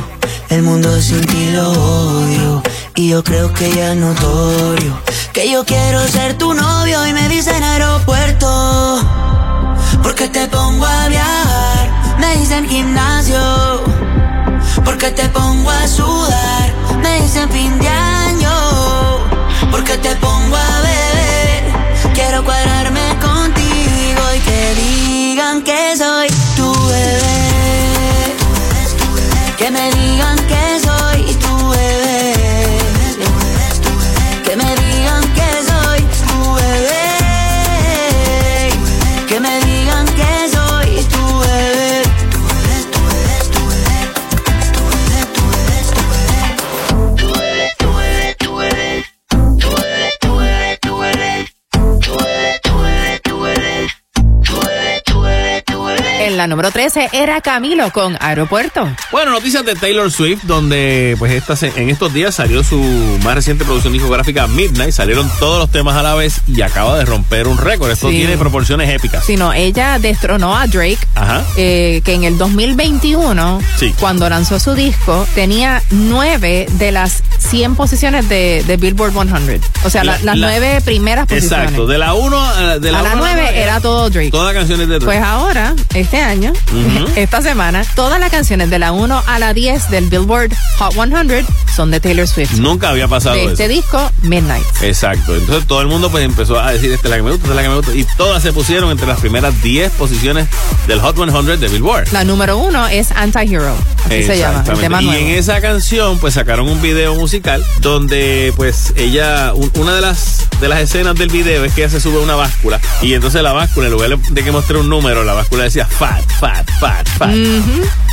el mundo sin ti lo odio. Y yo creo que ya es notorio que yo quiero ser tu novio y me dicen aeropuerto. Porque te pongo a viajar, me dicen gimnasio. Porque te pongo a sudar, me dicen fin de año. Porque te pongo a beber, quiero cuadrarme contigo y que digan que soy tu bebé. Que me digan que la número 13 era Camilo con Aeropuerto. Bueno, noticias de Taylor Swift, donde pues esta, en estos días salió su más reciente producción discográfica Midnight, salieron todos los temas a la vez y acaba de romper un récord. Esto Sí. tiene proporciones épicas. Sino ella destronó a Drake, Ajá. eh, que en el 2021, Sí. cuando lanzó su disco, tenía nueve de las 100 posiciones de, de Billboard 100. O sea, la- La- las la- nueve primeras posiciones. Exacto, de la 1 a, de la a la uno 9 era todo Drake. Todas canciones de Drake. Pues ahora, este año, Ujú. esta semana, todas las canciones de la 1 a la 10 del Billboard Hot 100 son de Taylor Swift. Nunca había pasado de eso. este disco, Midnight. Exacto. Entonces todo el mundo pues empezó a decir esta es la que me gusta, esta es la que me gusta. Y todas se pusieron entre las primeras 10 posiciones del Hot 100 de Billboard. La número uno es Anti-Hero. Así se llama, el Exactamente. tema y nuevo. en esa canción pues sacaron un video musical donde pues ella un- una de las de las escenas del video es que ella se sube a una báscula y entonces la báscula en lugar de que mostrar un número la báscula decía fat fat fat fat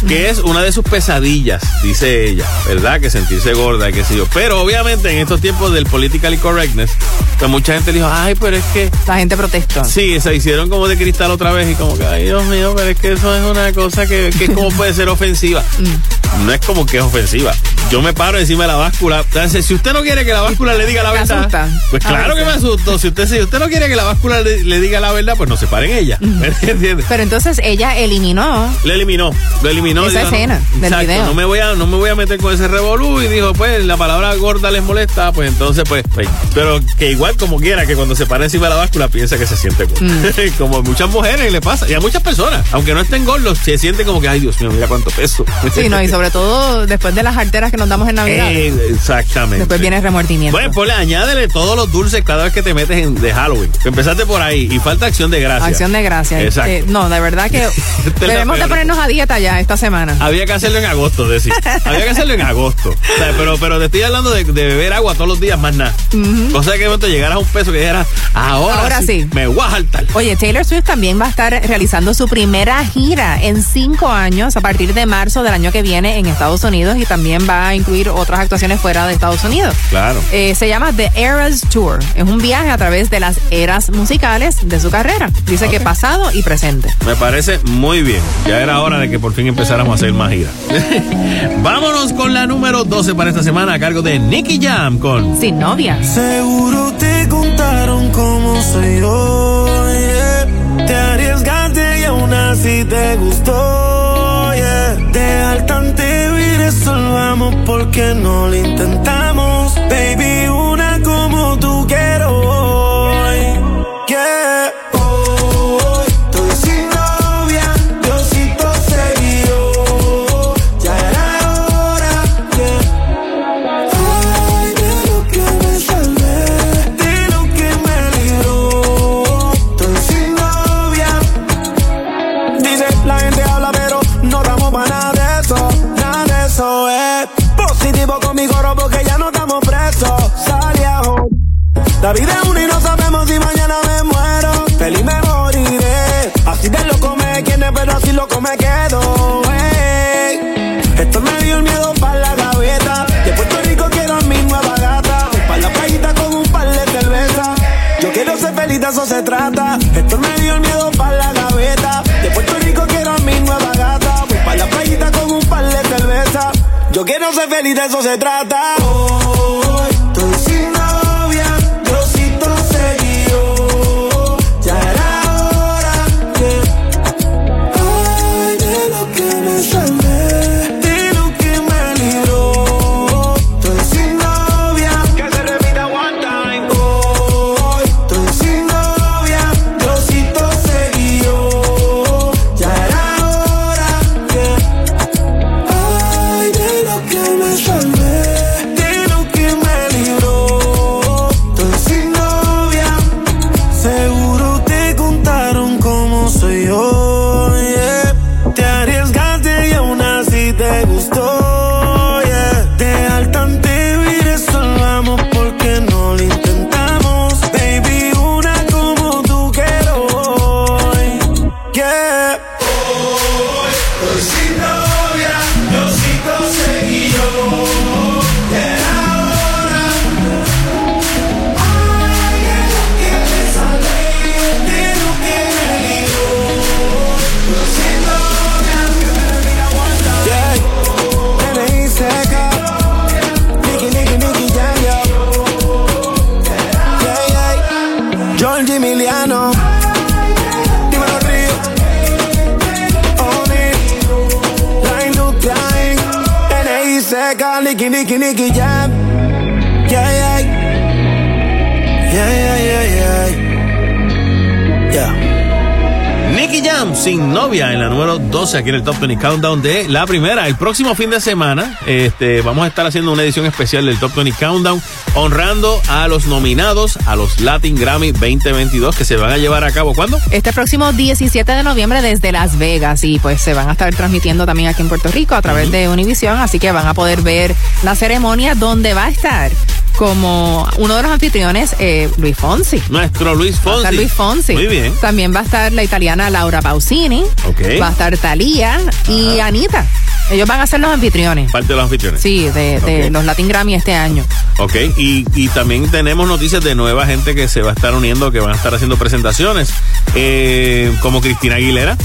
que es una de sus pesadillas dice ella verdad que sentirse gorda y qué sé yo pero obviamente en estos tiempos del politically correctness pues mucha gente dijo ay pero es que la gente protestó sí se hicieron como de cristal otra vez y como que ay Dios mío pero es que eso es una cosa que, que como puede ser ofensiva Mm. no es como que es ofensiva. Yo me paro encima de la báscula. Entonces, si usted no quiere que la báscula le diga la ¿Te verdad, asusta? pues A claro que me asusto. Si usted, si usted no quiere que la báscula le, le diga la verdad, pues no se pare en ella. ¿Me entiende? Pero entonces ella eliminó Le eliminó, lo eliminó. Esa dijo, no, escena del exacto, video. No me voy a, no me voy a meter con ese revolú y dijo, pues la palabra gorda les molesta, pues entonces pues, pues, pero que igual como quiera que cuando se para encima de la báscula piensa que se siente gordo. Mm. como a muchas mujeres le pasa y a muchas personas, aunque no estén gordos, se siente como que ay Dios mío, mira cuánto peso. Sí, no, y sobre todo después de las arteras que nos damos en Navidad. Eh, exactamente. Después viene el remordimiento. Bueno, ponle, añádele todos los dulces cada vez que te metes en, de Halloween. Empezaste por ahí y falta acción de gracia. Acción de gracias. Exacto. Eh, no, de verdad que debemos de ponernos a dieta ya esta semana. Había que hacerlo en agosto, decir. Había que hacerlo en agosto. O sea, pero, pero te estoy hablando de, de beber agua todos los días, más nada. Cosa que de momento llegaras a un peso que dijeras, ahora, Ahora sí. Me voy a saltar. Oye, Taylor Swift también va a estar realizando su primera gira en cinco años a partir de marzo del año que viene en Estados Unidos y también va a incluir otras actuaciones fuera de Estados Unidos. Claro. Eh, se llama The Eras Tour. Es un viaje a través de las eras musicales de su carrera. Dice que pasado y presente. Me parece muy bien. Ya era hora de que por fin empezáramos a hacer más giras. Vámonos con la número 12 para esta semana a cargo de Nicky Jam con Sin novia. Seguro te contaron cómo soy yo. yeah. Te arriesgaste y aún así te gustó. Yeah. Dejar tanto y resolvamos porque no lo intentamos. Baby, La vida es una y no sabemos si mañana me muero. Feliz me moriré. Así de loco me quiere, pero así loco me quedo. ey. Esto me dio el miedo para la gaveta. De Puerto Rico quiero mi nueva gata. Para la playita con un par de cerveza. Yo quiero ser feliz, de eso se trata. Esto me dio el miedo para la gaveta. De Puerto Rico quiero mi nueva gata. Para la playita con un par de cerveza. Yo quiero ser feliz, de eso se trata. Sin número 12 aquí en el Top 20 Countdown de la primera. El próximo fin de semana este, vamos a estar haciendo una edición especial del Top 20 Countdown honrando a los nominados a los Latin Grammy 2022 que se van a llevar a cabo. ¿Cuándo? Este próximo 17 de noviembre desde Las Vegas y pues se van a estar transmitiendo también aquí en Puerto Rico a través de Univision, así que van a poder ver la ceremonia donde va a estar como uno de los anfitriones eh, Luis Fonsi. Nuestro Luis Va a Fonsi. estar Luis Fonsi. Muy bien. También va a estar la italiana Laura Pausini. Ok. Va a estar Thalía y Anita. Ellos van a ser los anfitriones. Parte de los anfitriones. Sí, de, los Latin Grammy este año. Ok, y, y también tenemos noticias de nueva gente que se va a estar uniendo, que van a estar haciendo presentaciones, eh, como Cristina Aguilera,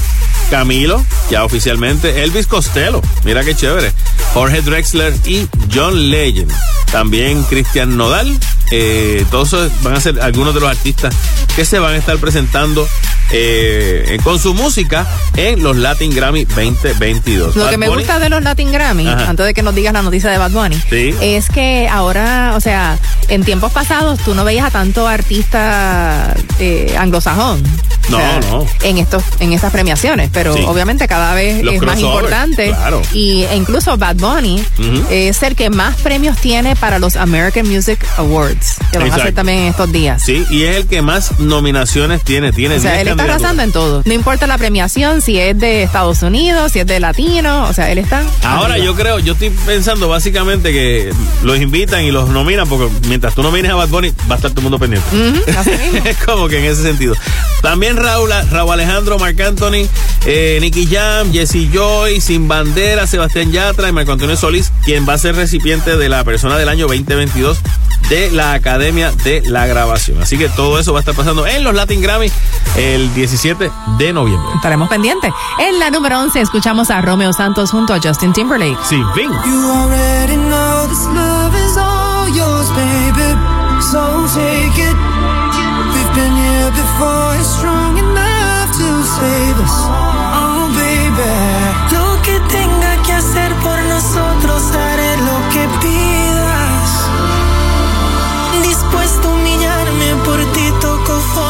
Camilo, ya oficialmente, Elvis Costello, mira qué chévere, Jorge Drexler y John Legend. También Cristian Nodal, eh, todos van a ser algunos de los artistas que se van a estar presentando eh, con su música en los Latin Grammy 2022. Lo Bad que me Bunny, gusta de los Latin Grammy, Ajá. antes de que nos digas la noticia de Bad Bunny, Sí. es que ahora, o sea, en tiempos pasados tú no veías a tanto artista eh, anglosajón. No, O sea, no. En estos, en estas premiaciones, pero Sí. obviamente cada vez Los es más importante. claro. Y e incluso Bad Bunny es el que más premios tiene para los American Music Awards, que van a Exacto. hacer también en estos días. Sí, y es el que más nominaciones tiene, tiene O sea, 10 él está arrasando en todo. No importa la premiación, si es de Estados Unidos, si es de latino, o sea, él está. Ahora arriba. yo creo, yo estoy pensando básicamente que los invitan y los nominan porque mientras tú nomines a Bad Bunny va a estar todo el mundo pendiente. Ujú, así mismo. es como que en ese sentido. También Raúl, Raúl Alejandro, Marc Anthony, eh, Nicky Jam, Jesse Joy, Sin Bandera, Sebastián Yatra y Marco Antonio Solís, quien va a ser recipiente de la persona del año 2022 de la Academia de la Grabación. Así que todo eso va a estar pasando en los Latin Grammy el 17 de noviembre. Estaremos pendientes. En la número 11 escuchamos a Romeo Santos junto a Justin Timberlake. Sí, Ving. You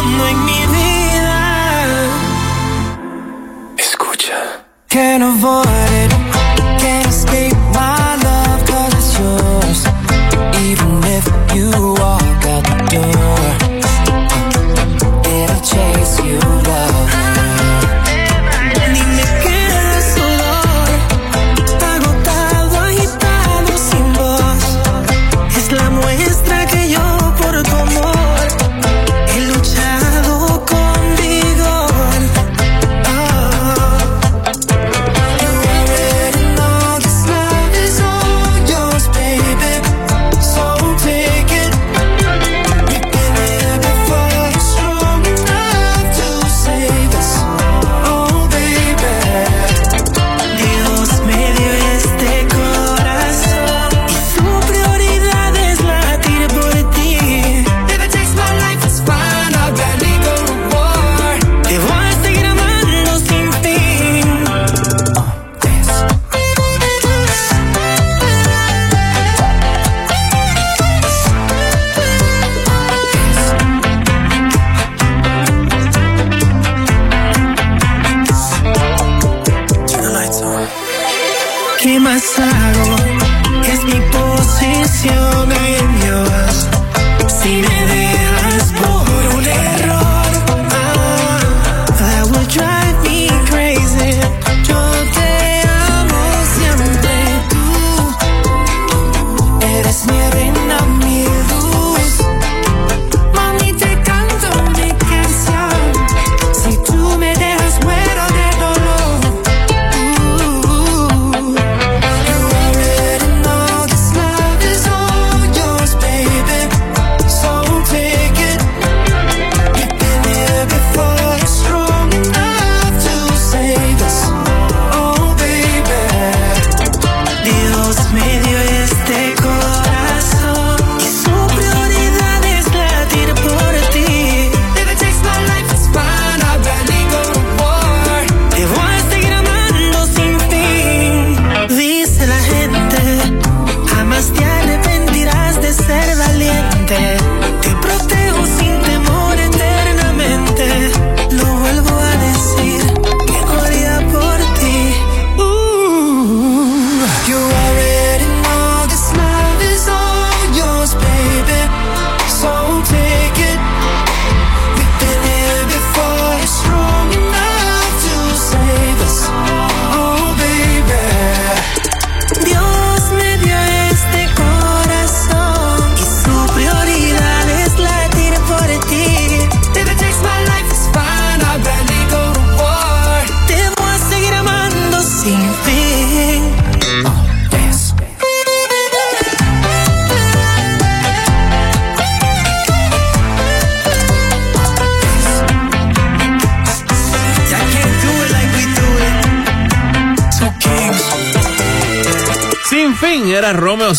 fondo en mi vida. Escucha. Can't avoid it,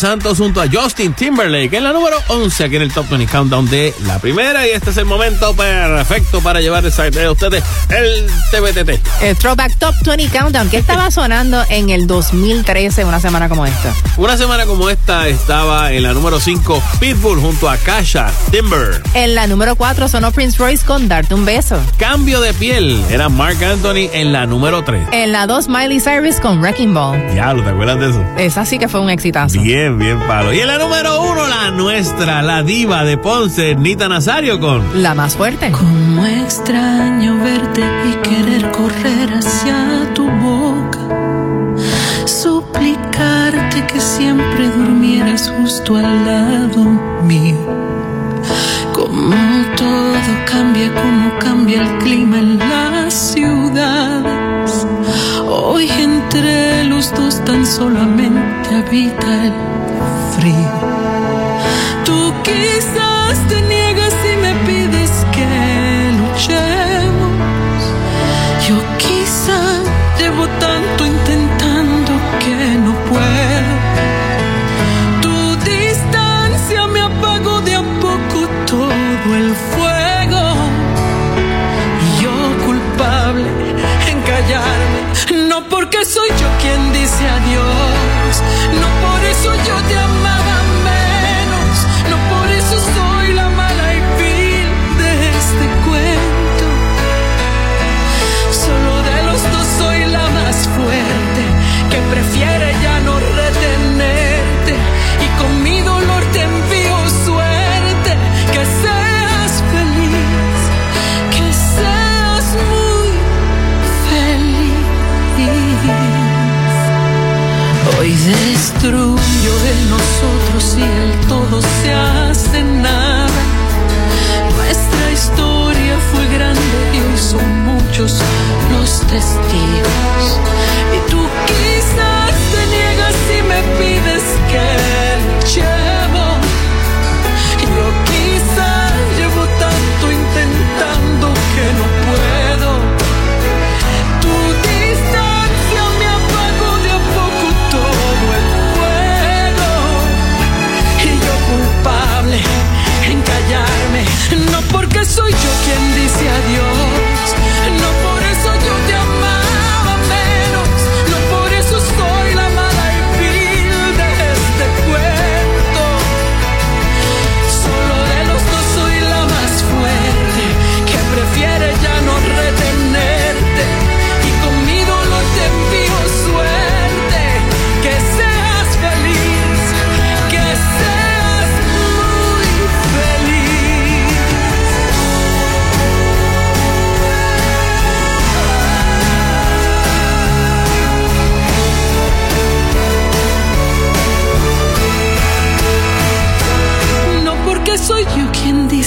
Santos junto a Justin Timberlake en la número 11 aquí en el Top 20 Countdown de la primera y este es el momento perfecto para llevarles a ustedes el TBTT. El Throwback Top 20 Countdown, que estaba sonando en el 2013, una semana como esta. Una semana como esta estaba en la número 5 Pitbull junto a Kasha Timber. En la número 4 sonó Prince Royce con Darte un beso. Cambio de piel era Mark Anthony en la número 3. En la 2 Miley Cyrus con Wrecking Ball. Diablo, ¿te acuerdas de eso? Esa sí que fue un exitazo. Bien, bien, palo. Y en la número 1, la nuestra, la diva de Ponce, Nita Nazario con La más fuerte. Como extraño verte y querer correr hacia tu boca. Suplicarte que siempre durmieras justo al lado mío. Como todo cambia, como cambia el clima en las ciudades. Hoy entre los dos tan solamente habita el Tú quizás te niegas y me pides que luchemos. Yo quizás llevo tanto intentando que no puedo. Tu distancia me apagó de a poco todo el fuego. Y yo culpable en callarme, no porque soy yo quien dice adiós. Destruyo el nosotros y el todo se hace nada. Nuestra historia fue grande y hoy son muchos los testigos. Y tú quizás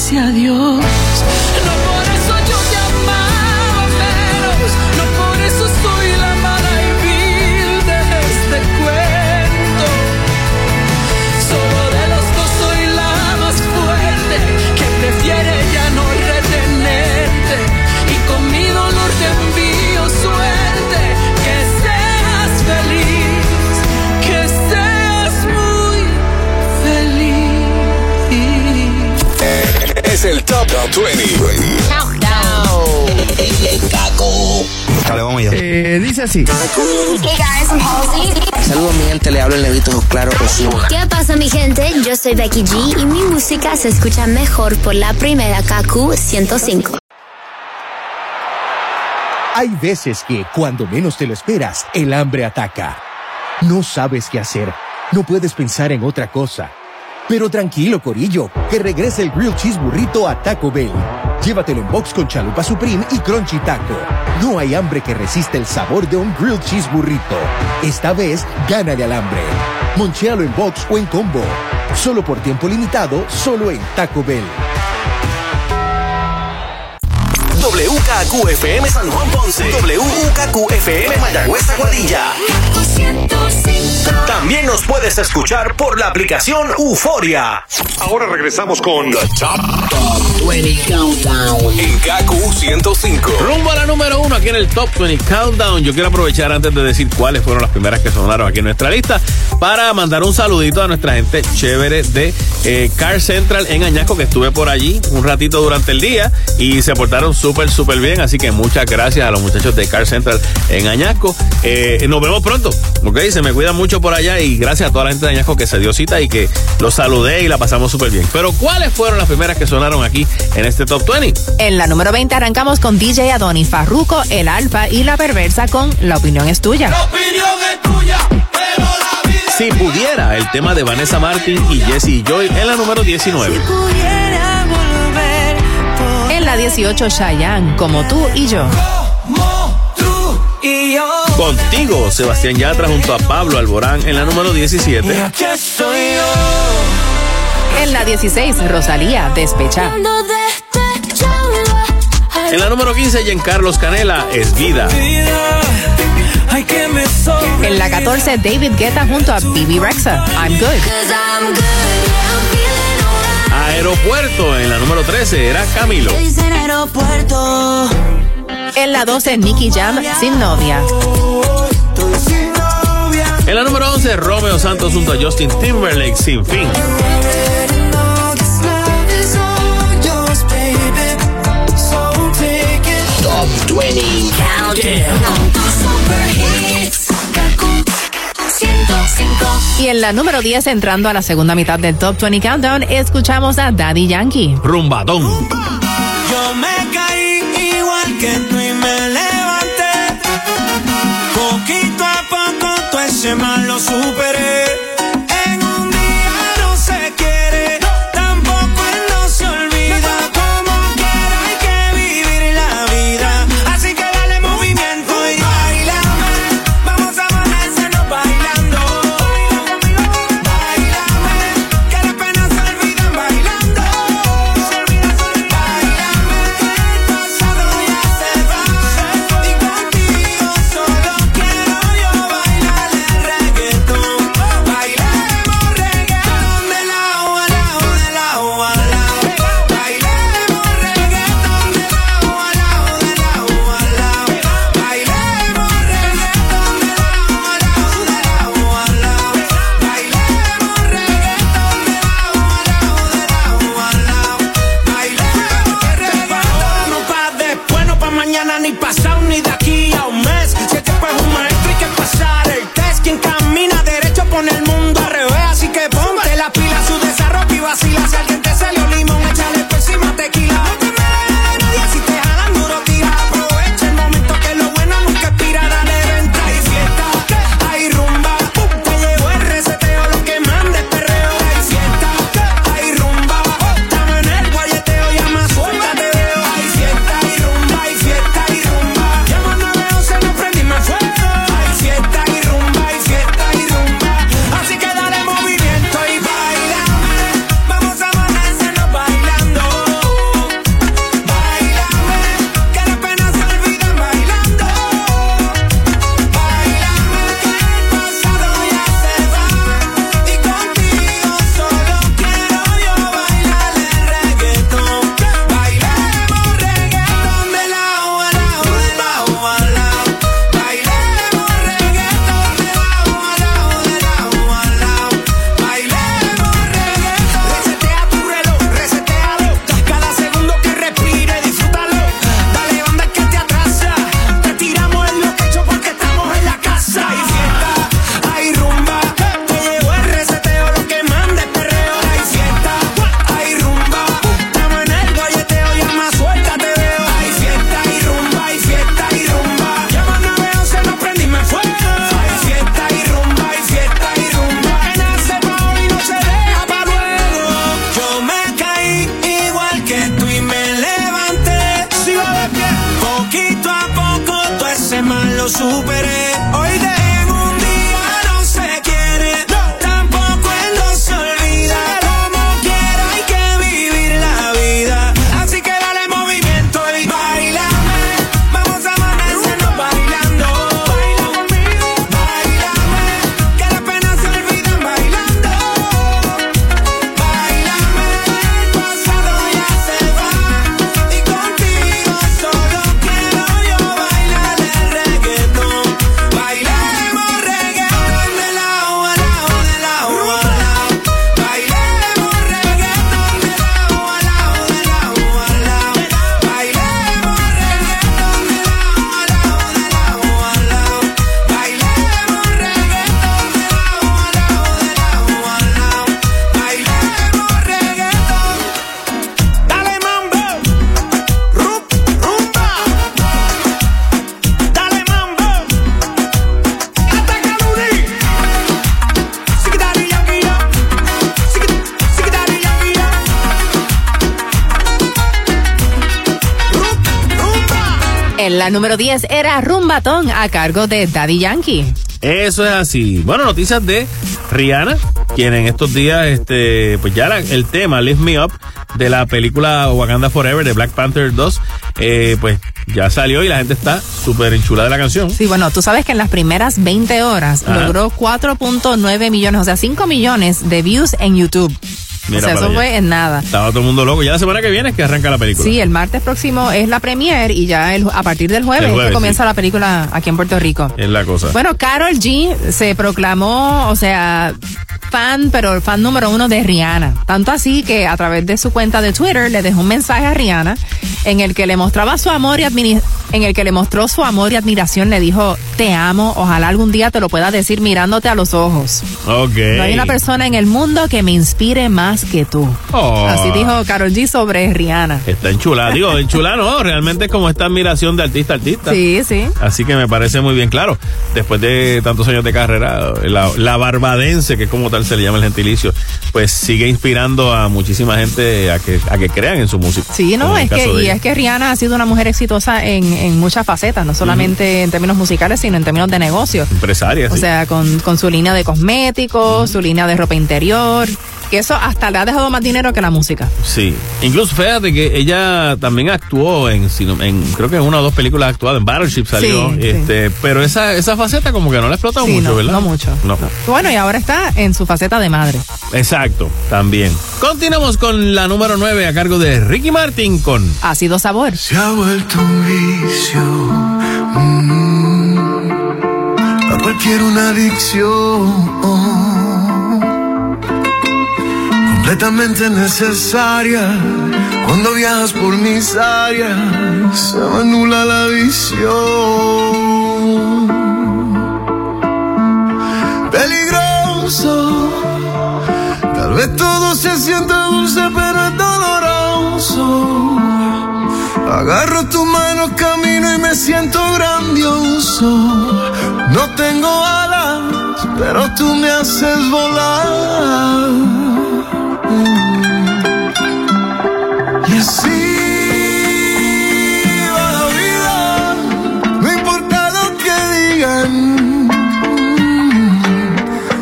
quien dice adiós. 20. Dale, vamos ya. Eh, dice así. Hey guys, I'm Halsey. Saludos mi gente, le hablo el negrito claro ¿Qué pasa mi gente? Yo soy Becky G y mi música se escucha mejor por la primera KQ 105. Hay veces que, cuando menos te lo esperas, el hambre ataca. No sabes qué hacer, no puedes pensar en otra cosa pero tranquilo, Corillo, que regrese el Grilled Cheese Burrito a Taco Bell. Llévatelo en box con chalupa supreme y crunchy taco. No hay hambre que resista el sabor de un Grilled Cheese Burrito. Esta vez, gánale al hambre. Monchealo en box o en combo. Solo por tiempo limitado, solo en Taco Bell. WKQFM San Juan Ponce. WKQFM Mayagüez Aguadilla. También nos puedes escuchar por la aplicación Euforia. Ahora regresamos con The Top, 20 Countdown en KQ 105. Rumbo a la número uno aquí en el Top 20 Countdown. Yo quiero aprovechar antes de decir cuáles fueron las primeras que sonaron aquí en nuestra lista para mandar un saludito a nuestra gente chévere de eh, Car Central en Añasco que estuve por allí un ratito durante el día y se portaron súper, súper bien. Así que muchas gracias a los muchachos de Car Central en Añasco. Eh, nos vemos pronto, ¿ok? Se me cuidan mucho por allá y gracias a toda la gente de Añasco que se dio cita y que los saludé y la pasamos súper bien. Pero ¿cuáles fueron las primeras que sonaron aquí en este Top 20? En la número 20 arrancamos con DJ Adoni, Farruko, El Alfa y La Perversa con La Opinión es Tuya. Si pudiera, el tema de Vanessa Martin y Jesse Joy en la número 19. En la 18, Chayanne, Como tú y yo. Y yo. Contigo, Sebastián Yatra junto a Pablo Alborán en la número 17. En la 16, Rosalía, Despecha. En la número 15, Giancarlos Canela, Es Vida. En la 14, David Guetta junto a Bibi Rexa, I'm Good. Aeropuerto, en la número 13, era Camilo. Dicen aeropuerto. En la 12, Nicky Jam, Sin Novia. En la número 11, Romeo Santos junto a Justin Timberlake, Sin Fin. Top 20 Countdown. Y en la número 10, entrando a la segunda mitad del Top 20 Countdown, escuchamos a Daddy Yankee. Rumbadón. Yo me caí igual que tú y me levanté. Poquito a poco todo ese mal lo superé. número 10 era Rumbatón a cargo de Daddy Yankee. Eso es así. Bueno, noticias de Rihanna, quien en estos días, este, pues ya la, el tema Lift Me Up de la película Wakanda Forever de Black Panther 2, eh, pues ya salió y la gente está súper enchulada de la canción. Sí, bueno, tú sabes que en las primeras 20 horas logró 4.9 millones, o sea, 5 millones de views en YouTube. Mira o sea, eso allá. fue en nada. Estaba todo el mundo loco. Ya la semana que viene es que arranca la película. Sí, el martes próximo es la premier y ya el- a partir del jueves, es que comienza sí. la película aquí en Puerto Rico. Es la cosa. Bueno, Carol G se proclamó, o sea, fan, pero el fan número uno de Rihanna. Tanto así que a través de su cuenta de Twitter le dejó un mensaje a Rihanna en el que le mostraba su amor y en el que le mostró su amor y admiración. Le dijo, te amo, ojalá algún día te lo pueda decir mirándote a los ojos. Ok. No hay una persona en el mundo que me inspire más que tú. Oh. Así dijo Carol G sobre Rihanna. Está enchulada. Digo, enchulada no, realmente es como esta admiración de artista a artista. Sí, sí. Así que me parece muy bien claro. Después de tantos años de carrera, la, la barbadense, que es como tal se le llama el gentilicio, pues sigue inspirando a muchísima gente a que, a que crean en su música. Sí, no, es que, y es que Rihanna ha sido una mujer exitosa en, en muchas facetas, no solamente en términos musicales, sino en términos de negocio. Empresaria, O sí. sea, con, con su línea de cosméticos, su línea de ropa interior, que eso hasta le ha dejado más dinero que la música. Sí, incluso fíjate que ella también actuó en, sino- en creo que en una o dos películas ha actuado, en Battleship salió, Sí, sí. este, pero esa, esa faceta como que no la ha explotado Sí, mucho, no, ¿verdad? no mucho. No. Bueno, y ahora está en su faceta de madre. Exacto, también. Continuamos con la número 9 a cargo de Ricky Martin con Ácido sabor. Se ha vuelto un vicio. mm, a cualquier una adicción. Completamente necesaria. Cuando viajas por mis áreas, se me anula la visión. Peligroso. Tal vez todo se sienta dulce, pero es doloroso. Agarro tu mano, camino y me siento grandioso. No tengo alas, pero tú me haces volar.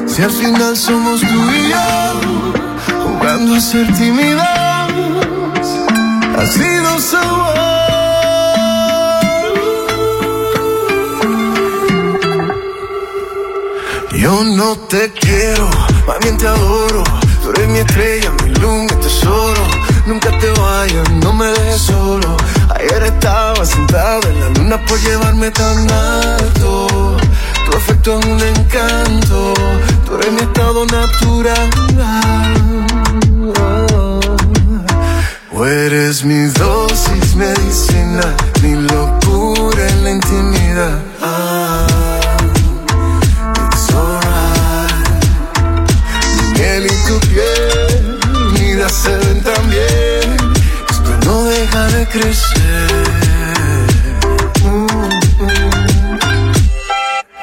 Si al final somos tú y yo, jugando a ser tímidos, así no somos. Yo no te quiero, más bien te adoro. Tú eres mi estrella, mi luz, mi tesoro. Nunca te vayas, no me dejes solo. Ayer estaba sentado en la luna por llevarme tan alto. Tu afecto es un encanto, tú eres mi estado natural. Eres mi dosis medicina, mi locura en la intimidad. Crecer.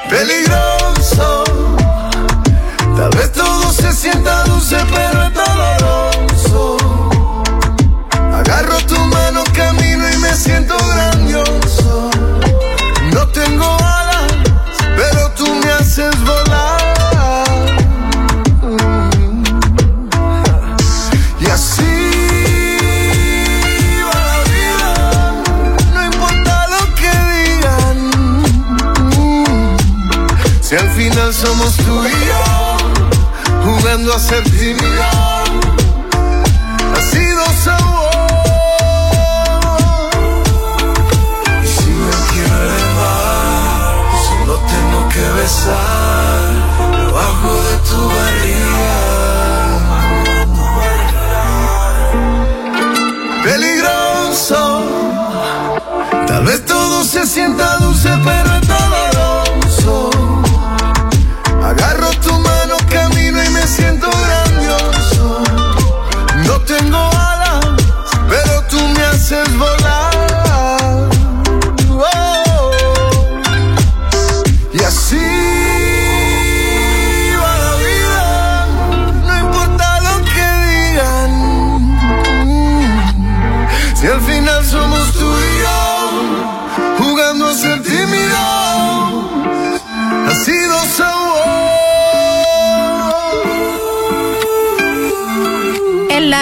Peligroso. Tal vez todo se sienta dulce, pero somos tú y yo, jugando a ser tímidos,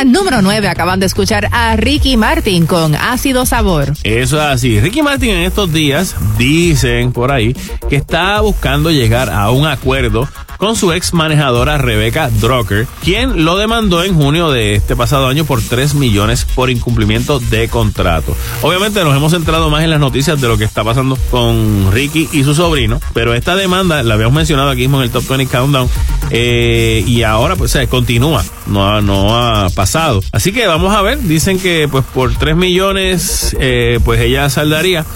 número 9 acaban de escuchar a Ricky Martin con Ácido Sabor. Eso es así. Ricky Martin en estos días dicen por ahí que está buscando llegar a un acuerdo con su ex manejadora Rebecca Drucker, quien lo demandó en junio de este pasado año por 3 millones por incumplimiento de contrato. Obviamente nos hemos centrado más en las noticias de lo que está pasando con Ricky y su sobrino, pero esta demanda la habíamos mencionado aquí mismo en el Top 20 Countdown eh, y ahora pues se continúa, no ha, no ha pasado. Así que vamos a ver, dicen que pues por 3 millones eh, pues ella saldaría.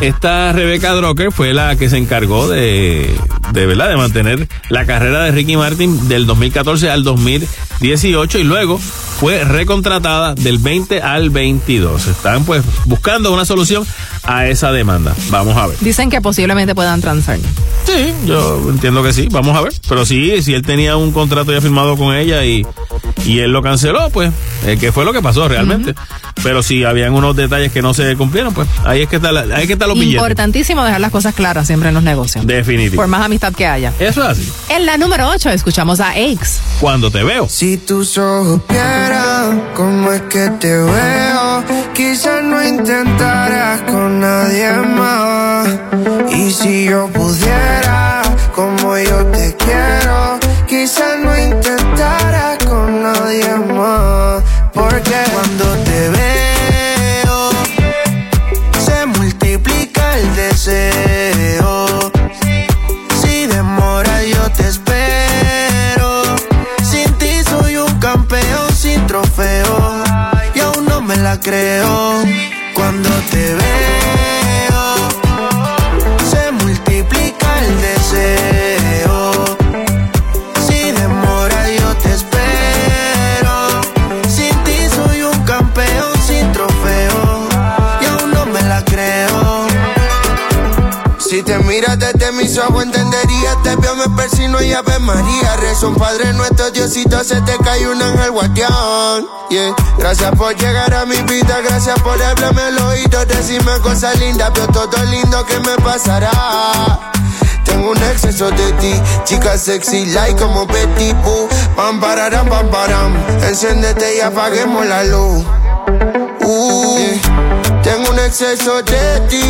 Esta Rebecca Drucker fue la que se encargó de, de verdad de mantener la carrera de Ricky Martin del 2014 al 2018 y luego fue recontratada del 20 al 22. Están pues buscando una solución a esa demanda. Vamos a ver. Dicen que posiblemente puedan transar. Sí, yo entiendo que sí. Vamos a ver. Pero sí, si él tenía un contrato ya firmado con ella y, y él lo canceló, pues, eh, que fue lo que pasó realmente. Pero si habían unos detalles que no se cumplieron, pues ahí es que está, la- ahí es que los billetes. Importantísimo dejar las cosas claras siempre en los negocios. Definitivo. Por más amistad que haya. Eso es así. En la número 8 escuchamos a Aix. Cuando te veo. Si tus ojos vieran cómo es que te veo, quizás no intentaras con nadie más. Y si yo pudiera, como yo te quiero, quizás no intentaras con nadie más. Porque cuando te la creo. Cuando te veo, se multiplica el deseo. Si demora yo te espero. Sin ti soy un campeón sin trofeo. Y aún no me la creo. Si te miras desde mis ojos Te veo, me persino y Ave María Rezo un Padre Nuestro, Diosito, se te cae un ángel guardián yeah. Gracias por llegar a mi vida, gracias por hablarme al oído Decirme cosas lindas, veo todo lindo que me pasará tengo un exceso de ti, chica sexy like como Betty Boo. Pam pararam, pam param. Enciéndete y apaguemos la luz. Uh, yeah. Exceso de ti,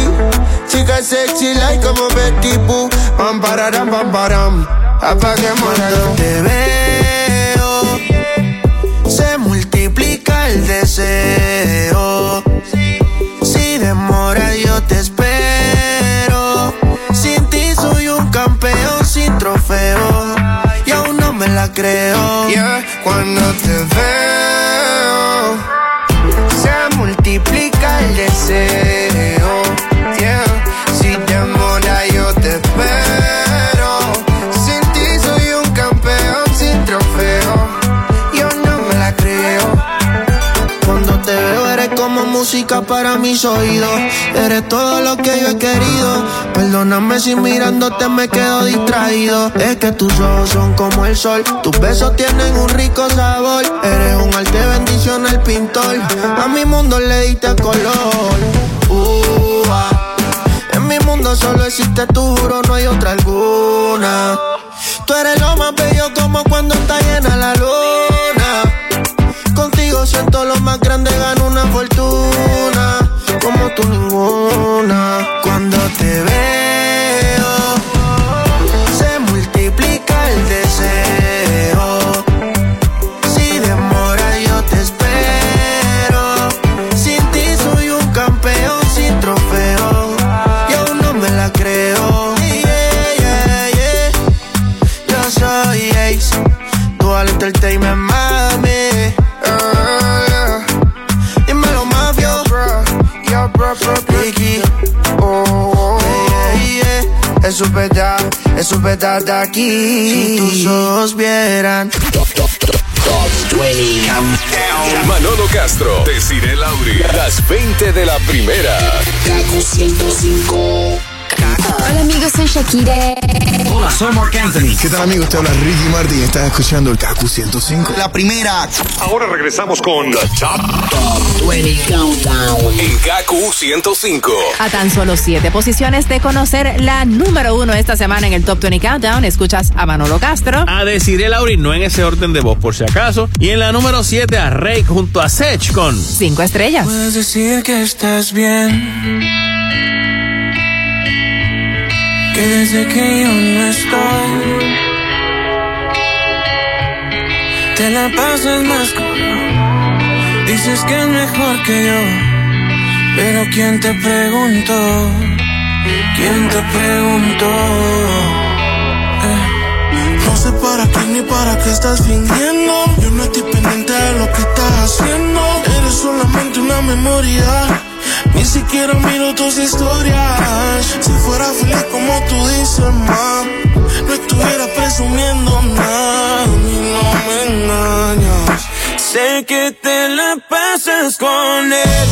chica sexy like como Betty Boo. Pam pararam, pam param. Apaguemos la luz. Te veo, se multiplica el deseo. Si demora yo te espero. Sin ti soy un campeón sin trofeo. Y aún no me la creo. Yeah, cuando te veo, multiplica para mis oídos. Eres todo lo que yo he querido. Perdóname si mirándote me quedo distraído. Es que tus ojos son como el sol. Tus besos tienen un rico sabor. Eres un arte bendición el pintor. A mi mundo le diste color. Uh. En mi mundo solo existe tu juro, no hay otra alguna. Tú eres lo más bello como cuando está llena la luna. Siento lo más grande, gano una fortuna. Como tú ninguna. Cuando te veo, es verdad, eso es verdad de aquí. Si tus ojos vieran. Manolo Castro, Desiree Lauri, las 20 de la primera. Kaku 105. Hola amigos, soy Shakira. Hola, soy Mark Anthony. ¿Qué tal amigos? Te habla Ricky Martin y estás escuchando el Kaku 105. La primera. Ahora regresamos con The Top, 20 Countdown. en KQ 105. A tan solo siete posiciones de conocer la número uno esta semana en el Top 20 Countdown, escuchas a Manolo Castro. A Desiree Lauri, no en ese orden de voz por si acaso. Y en la número 7 a Rake junto a Sech con Cinco estrellas. Puedes decir que estás bien. Que desde que yo no estoy, te la pasas más con Dices que es mejor que yo, pero ¿quién te preguntó? ¿Quién te preguntó? No sé para qué ni para qué estás fingiendo. Yo no estoy pendiente de lo que estás haciendo. Eres solamente una memoria. Ni siquiera miro tus historias. Si fuera feliz como tú dices, ma, no estuviera presumiendo nada. Ni no me engañas. Sé que te la pasas con él.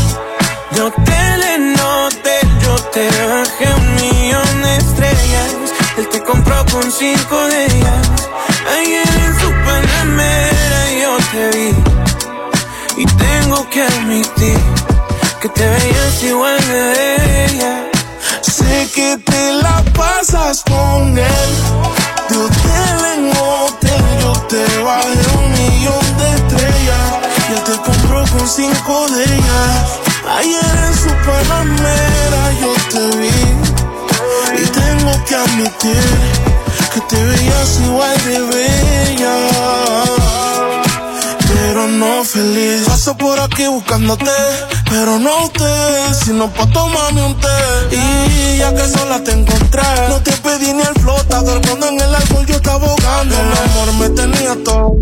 Yo te le noté, yo te bajé un millón de estrellas. Él te compró con cinco de ellas. Ayer en su panamera yo te vi. Y tengo que admitir que te veías igual de ella. Sé que te la pasas con él. De hotel en hotel, yo te bajé un millón de estrellas. Y él te compró con cinco de ellas. Ayer en su panamera yo te vi. Y tengo que admitir que te veías igual de bella pero no feliz. Paso por aquí buscándote, pero no usted, sino pa' tomarme un té. Y ya que sola te encontré, no te pedí ni el flotador cuando en el alcohol yo estaba ahogando. El amor me tenía todo.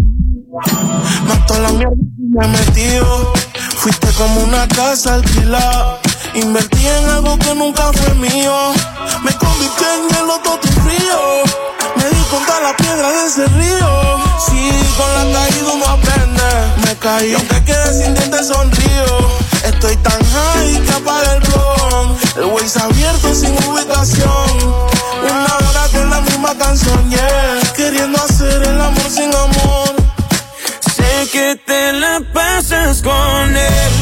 Toda la mierda que me metió. Fuiste como una casa alquilada. Invertí en algo que nunca fue mío. Me convirtió en el otro tu frío. La piedra de ese río. Sí, con la caída uno aprende. Me caí, aunque quede sin dientes sonrío. Estoy tan high que apaga el blog. El Waze abierto sin ubicación. Una hora con la misma canción, yeah. Queriendo hacer el amor sin amor. Sé que te la pasas con él.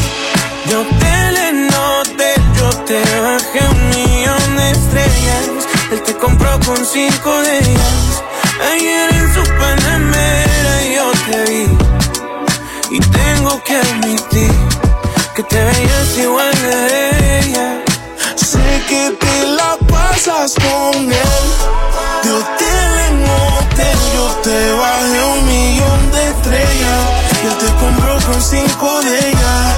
Yo te le noté, yo te bajé un millón de estrellas. Él te compró con cinco de ellas. Ayer en su panamera yo te vi. Y tengo que admitir que te veías igual de ella. Sé que te la pasas con él. De hotel en hotel, yo te bajé un millón de estrellas. Y él te compró con cinco de ellas.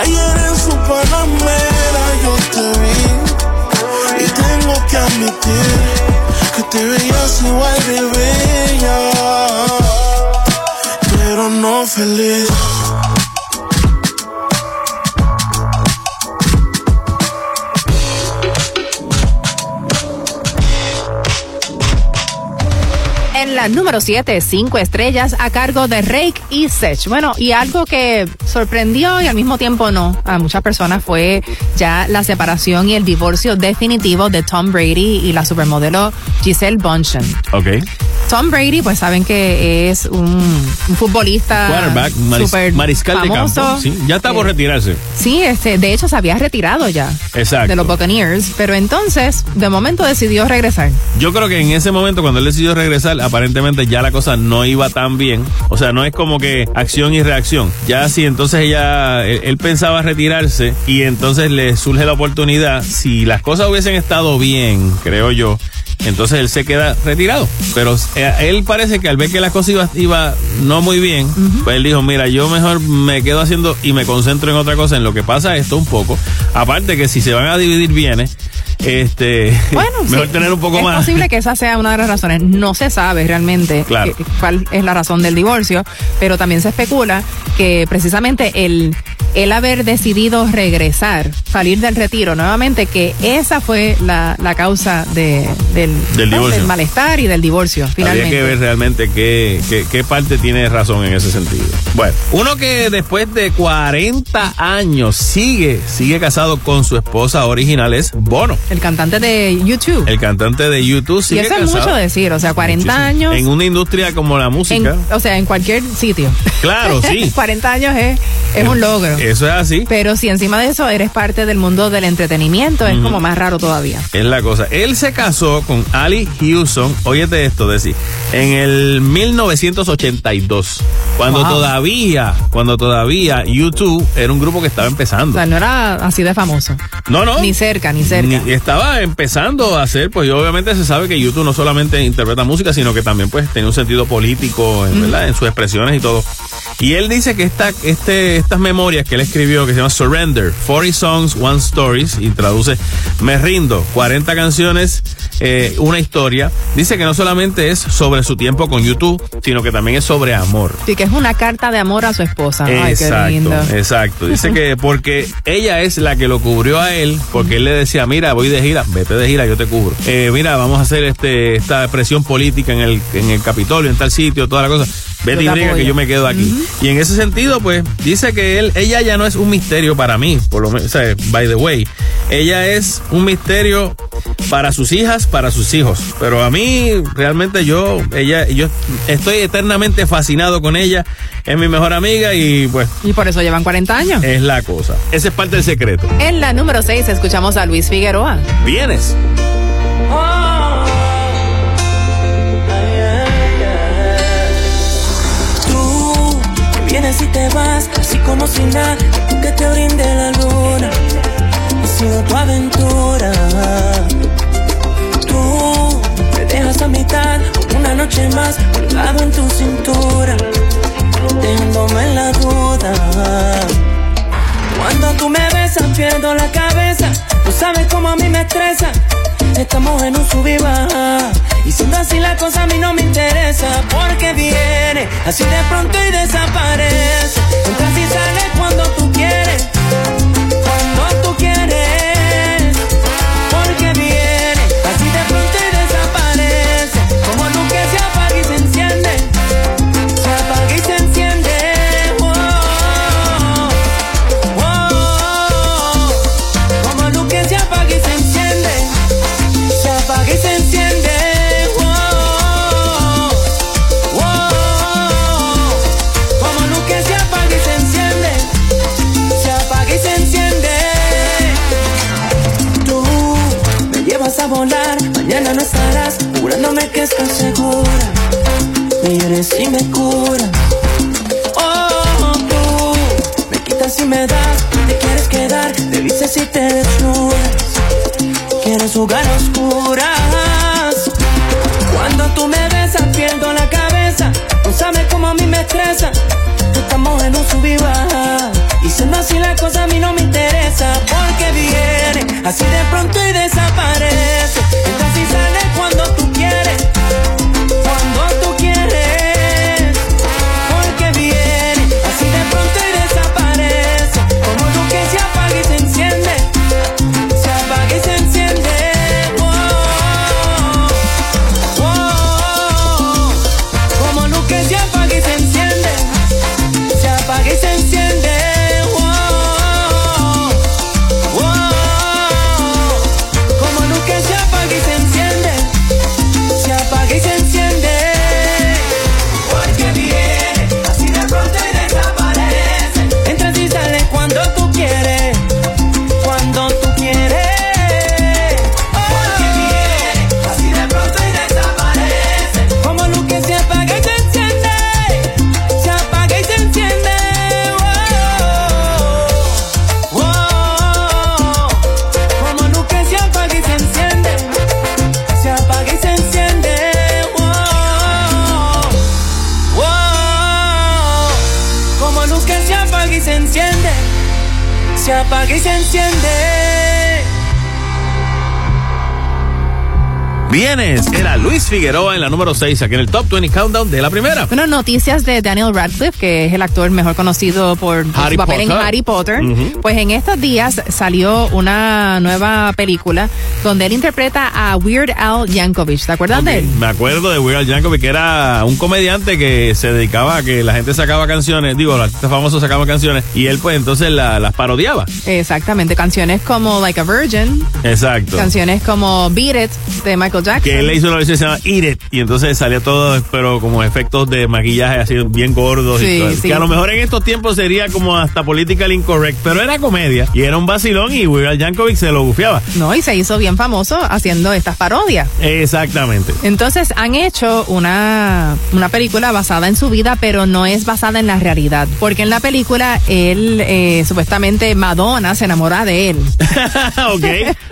Ayer en su panamera yo te vi. Y tengo que admitir que te veías igual de bella. Pero no feliz. La número 7, cinco estrellas a cargo de Rake y Sech. Bueno, y algo que sorprendió y al mismo tiempo no a muchas personas fue ya la separación y el divorcio definitivo de Tom Brady y la supermodelo Giselle Bundchen. Ok. Tom Brady, pues saben que es un, un futbolista Quarterback, maris- super mariscal de famoso. campo. Sí, ya está por Eh, retirarse. Sí, este, de hecho se había retirado ya Exacto. de los Buccaneers, pero entonces de momento decidió regresar. Yo creo que en ese momento, cuando él decidió regresar, aparentemente ya la cosa no iba tan bien. O sea, no es como que acción y reacción. Ya sí, entonces ella, él, él pensaba retirarse y entonces le surge la oportunidad. Si las cosas hubiesen estado bien, creo yo, entonces él se queda retirado. Pero eh, él parece que al ver que las cosas iba, iba no muy bien, pues él dijo, mira, yo mejor me quedo haciendo y me concentro en otra cosa, en lo que pasa esto un poco. Aparte que si se van a dividir bienes, este, Bueno, mejor sí, tener un poco es más. posible que esa sea una de las razones. No se sabe realmente Claro. qué- cuál es la razón del divorcio, pero también se especula que precisamente el, el haber decidido regresar, salir del retiro nuevamente, que esa fue la, la causa de, del, Del malestar y del divorcio, Habría finalmente. que ver realmente qué, qué, qué parte tiene razón en ese sentido. Bueno, uno que después de 40 años sigue, sigue casado con su esposa original es Bono. El cantante de YouTube. El cantante de YouTube y sigue eso es mucho decir, o sea, 40 años. En una industria como la en- música. o sea, en cualquier sitio. Claro, sí. 40 años es, es un logro. Eso es así. Pero si encima de eso eres parte del mundo del entretenimiento, es como más raro todavía. Es la cosa. Él se casó con Ali Houston, óyete esto, decir, en el 1982, cuando Wow. todavía, cuando todavía YouTube era un grupo que estaba O empezando. sea, no era así de famoso. No, no. Ni cerca, ni cerca. Ni- que estaba empezando a hacer, pues obviamente se sabe que YouTube no solamente interpreta música, sino que también pues tiene un sentido político, en, ¿verdad? En sus expresiones y todo. Y él dice que esta, este, estas memorias que él escribió, que se llama Surrender, 40 Songs, One Stories, y traduce Me rindo, 40 canciones, eh, una historia, dice que no solamente es sobre su tiempo con YouTube, sino que también es sobre amor. Sí, que es una carta de amor a su esposa. Ay, qué lindo. Exacto, exacto. Dice que porque ella es la que lo cubrió a él, porque él le decía, mira, voy de gira, vete de gira, yo te cubro. Eh, mira, vamos a hacer este esta presión política en el, en el Capitolio, en tal sitio, toda la cosa. Vete y Yo te briga que yo me quedo aquí. Y en ese sentido, pues, dice que él, ella ya no es un misterio para mí, por lo menos, o sea, by the way. Ella es un misterio para sus hijas, para sus hijos. Pero a mí, realmente yo, ella, yo estoy eternamente fascinado con ella. Es mi mejor amiga y pues Y por eso llevan 40 años. es la cosa. Ese es parte del secreto. En la número 6 escuchamos a Luis Figueroa. Vienes. Vienes y te vas, así como si nada, tú que te brinde la luna. Ha sido tu aventura. Tú me dejas a mitad, una noche más, colgado en tu cintura, dejándome en la duda. Cuando tú me besas, pierdo la cabeza. Tú sabes cómo a mí me estresa. Estamos en un sub. Y siendo así la cosa a mí no me interesa. Porque viene así de pronto y desaparece. Entras y sales cuando tú quieres. Cuando tú quieres. Que estás segura. Me hieres y me curas. Oh, tú me quitas y me das. Te quieres quedar. Te vistes y te desnudas. Quieres jugar a oscuras. Cuando tú me besas, pierdo la cabeza. No sabes cómo a mí me estresa. Estamos en un sub y siendo así la cosa a mí no me interesa. Porque viene así de pronto y desaparece. Entras y sales cuando tú quieres. Figueroa en la número 6, aquí en el Top 20 Countdown de la primera. Bueno, noticias de Daniel Radcliffe, que es el actor mejor conocido por Harry su papel en Potter. Harry Potter. Pues en estos días salió una nueva película donde él interpreta a Weird Al Yankovic. ¿Te acuerdas de él? Me acuerdo de Weird Al Yankovic, que era un comediante que se dedicaba a que la gente sacaba canciones, digo, los artistas famosos sacaban canciones, y él pues entonces la- las parodiaba. Exactamente, canciones como Like a Virgin, Exacto. canciones como Beat It de Michael Jackson. Que él le hizo una versión que se llama Eat It. Y entonces salía todo, pero como efectos de maquillaje así bien gordos. y Sí, todo. sí. Que a lo mejor en estos tiempos sería como hasta political incorrect. Pero era comedia. Y era un vacilón y Weird Al Yankovic se lo bufiaba. No, y se hizo bien famoso haciendo estas parodias. Exactamente. Entonces han hecho una, una película basada en su vida, pero no es basada en la realidad. Porque en la película él, eh, supuestamente Madonna se enamora de él. ok.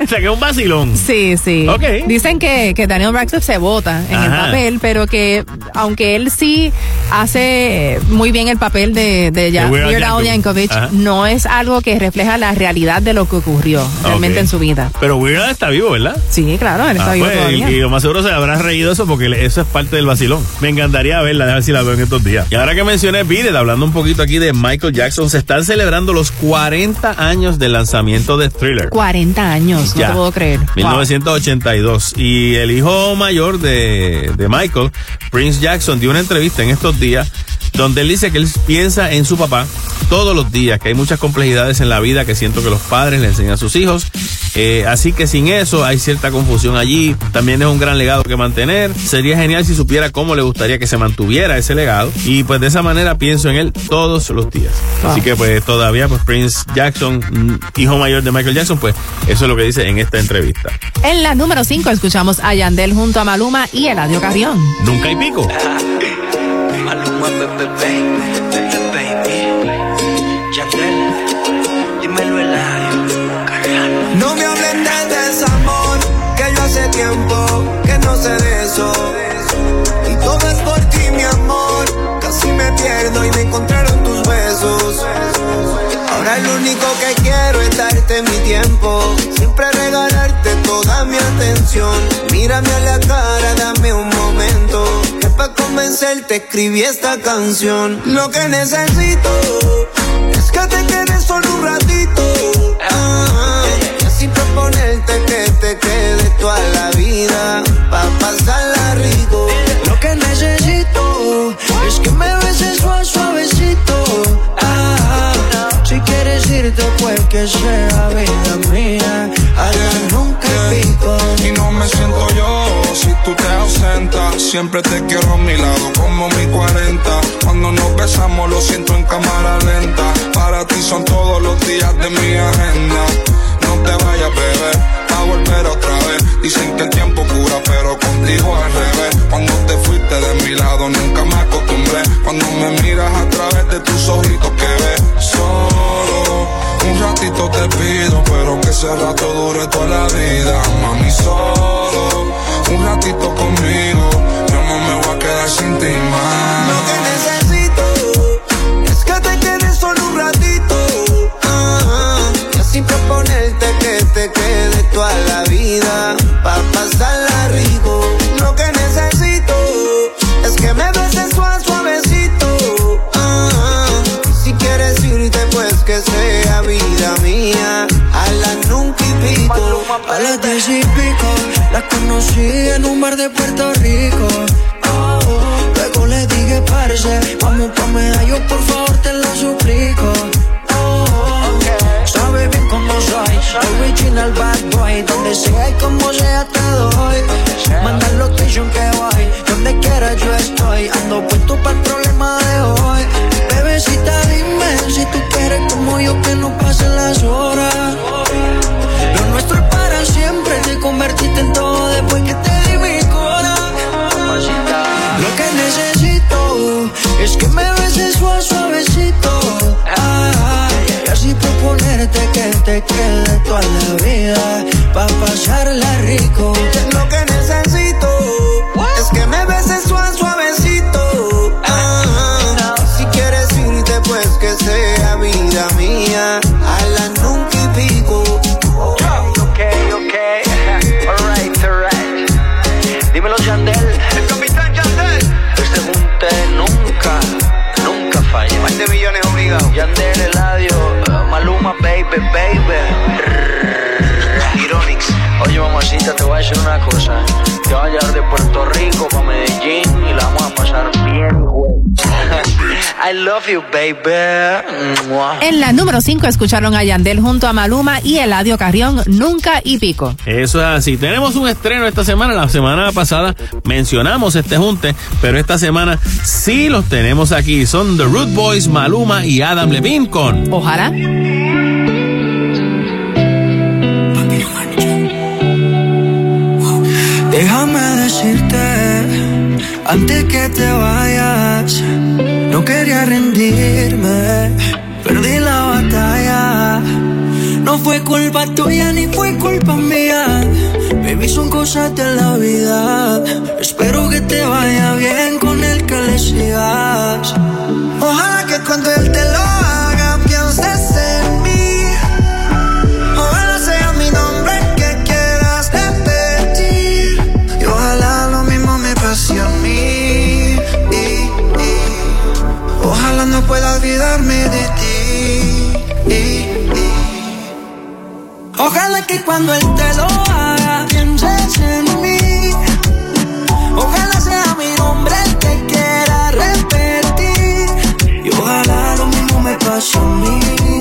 O sea que es un vacilón. Sí, sí. Ok. Dicen que, que Daniel Radcliffe se vota en el papel, pero que aunque él sí hace muy bien el papel de, de ya- De Weird Al Weird Al Yankovic. Yankovic, Ajá. no es algo que refleja la realidad de lo que ocurrió realmente en su vida. Pero Weird Al está vivo, ¿verdad? Sí, claro, él está Ah, vivo pues, todavía. y, y lo más seguro se habrá reído eso porque eso es parte del vacilón. Me encantaría verla, a ver si la veo en estos días. Y ahora que mencioné Beat It, hablando un poquito aquí de Michael Jackson, se están celebrando los 40 años del lanzamiento de Thriller. 40 años, no Ya. te puedo creer. Wow. 1982. Y el hijo mayor de, de Michael, Prince Jackson, dio una entrevista en estos días donde él dice que él piensa en su papá todos los días, que hay muchas complejidades en la vida que siento que los padres le enseñan a sus hijos. Eh, así que sin eso hay cierta confusión allí. También es un gran legado que mantener. Sería genial si supiera cómo le gustaría que se mantuviera ese legado. Y pues de esa manera pienso en él todos los días. Así que pues todavía pues Prince Jackson, mm, hijo mayor de Michael Jackson, pues eso es lo que dice en esta entrevista. En la número 5 escuchamos a Yandel junto a Maluma y Eladio Carrión. Nunca hay pico. Maluma, Y todo es por ti, mi amor. Casi me pierdo y me encontraron tus besos. Ahora lo único que quiero es darte mi tiempo. Siempre regalarte toda mi atención. Mírame a la cara, dame un momento. Que para convencerte escribí esta canción. Lo que necesito es que te quedes solo un ratito. Ah, y así proponerte que te quede toda la vida. Sea vida mía. Ahora nunca pico. Y no me siento yo si tú te ausentas. Siempre te quiero a mi lado como mi 40. Cuando nos besamos lo siento en cámara lenta. Para ti son todos los días de mi agenda. No te vayas, bebé, a volver otra vez. Dicen que el tiempo cura, pero contigo al revés. Cuando te fuiste de mi lado nunca me acostumbré. Cuando me miras a través de tus ojitos que ves solo. Un ratito te pido, pero que ese rato dure toda la vida. Mami, solo un ratito conmigo. Yo no me voy a quedar sin ti más. Pico. A las diez y pico, la conocí en un bar de Puerto Rico. Oh, luego le dije, parce, vamos pa' medallo, por favor, te lo suplico. Oh, sabe bien cómo soy, original bad boy, donde sea y como sea te doy. Manda el location que voy, donde quiera yo estoy, ando puesto para el problema de hoy. Bebecita, dime si tú quieres como yo que no pasen las horas. Nuestro es para siempre, te convertiste en todo después que te di mi cora. Lo que necesito es que me beses suave, suavecito. Ah, y así proponerte que te quede toda la vida, pa' pasarla rico. Lo que necesito es que me beses suave, suavecito. Ah, si quieres irte, pues que sea vida mía. Baby, baby. Ironix. Oye, mamacita, te voy a decir una cosa. Te voy a llevar de Puerto Rico para Medellín y la vamos a pasar bien. I love you, baby. En la número 5 escucharon a Yandel junto a Maluma y Eladio Carrión, Nunca y Pico. Eso es así. Tenemos un estreno esta semana. La semana pasada mencionamos este junte, pero esta semana sí los tenemos aquí. Son The Root Boys, Maluma y Adam Levine con Ojalá. Déjame decirte, antes que te vayas, no quería rendirme, perdí la batalla. No fue culpa tuya ni fue culpa mía, baby, son cosas de la vida. Espero que te vaya bien con el que le sigas. Ojalá que cuando que cuando él te lo haga pienses en mí. Ojalá sea mi nombre el que quiera repetir. Y ojalá lo mismo me pase a mí.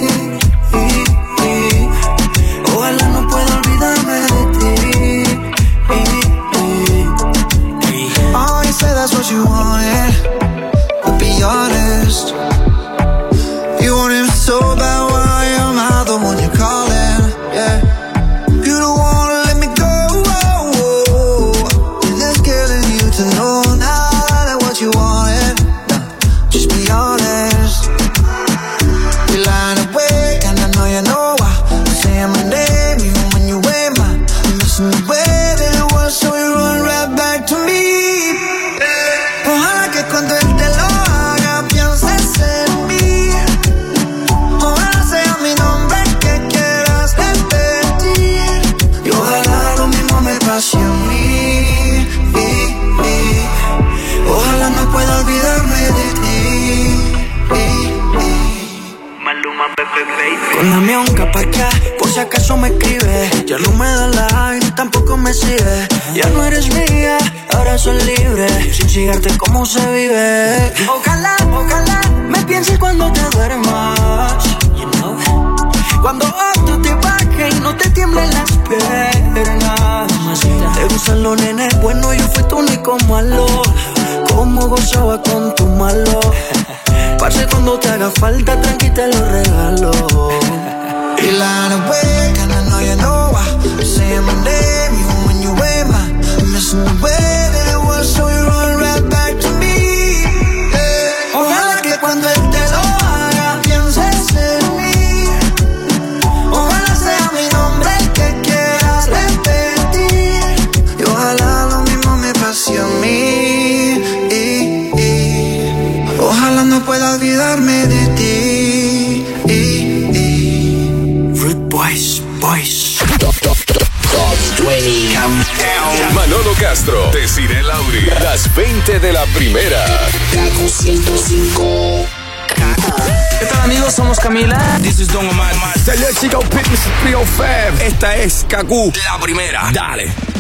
Chico Fitness 305. Esta es Kaku. La primera. Dale.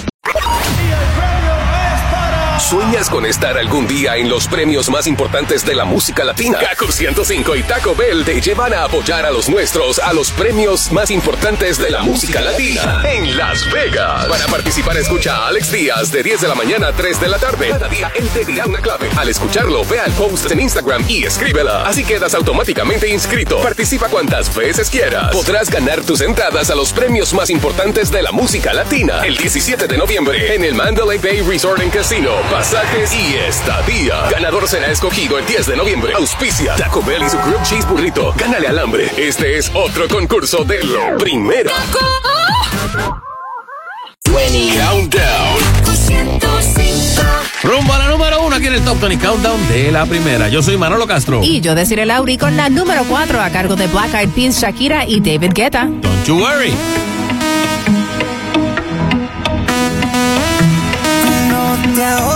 ¿Sueñas con estar algún día en los premios más importantes de la música latina? Kaku 105 y Taco Bell te llevan a apoyar a los nuestros a los premios más importantes de la música latina en Las Vegas. Para participar, escucha a Alex Díaz de 10 de la mañana a 3 de la tarde. Cada día él te dirá una clave. Al escucharlo, ve al post en Instagram y escríbela. Así quedas automáticamente inscrito. Participa cuantas veces quieras. Podrás ganar tus entradas a los premios más importantes de la música latina el 17 de noviembre en el Mandalay Bay Resort and Casino. Pasajes y estadía. Ganador será escogido el 10 de noviembre. Auspicia Taco Bell y su Grilled Cheese Burrito. Gánale al hambre. Este es otro concurso de lo primero. Countdown. Rumbo a la número uno aquí en el Top 20 Countdown de la primera. Yo soy Manolo Castro. Y yo deciré Lauri con la número 4 a cargo de Black Eyed Peas, Shakira y David Guetta. Don't you worry. No te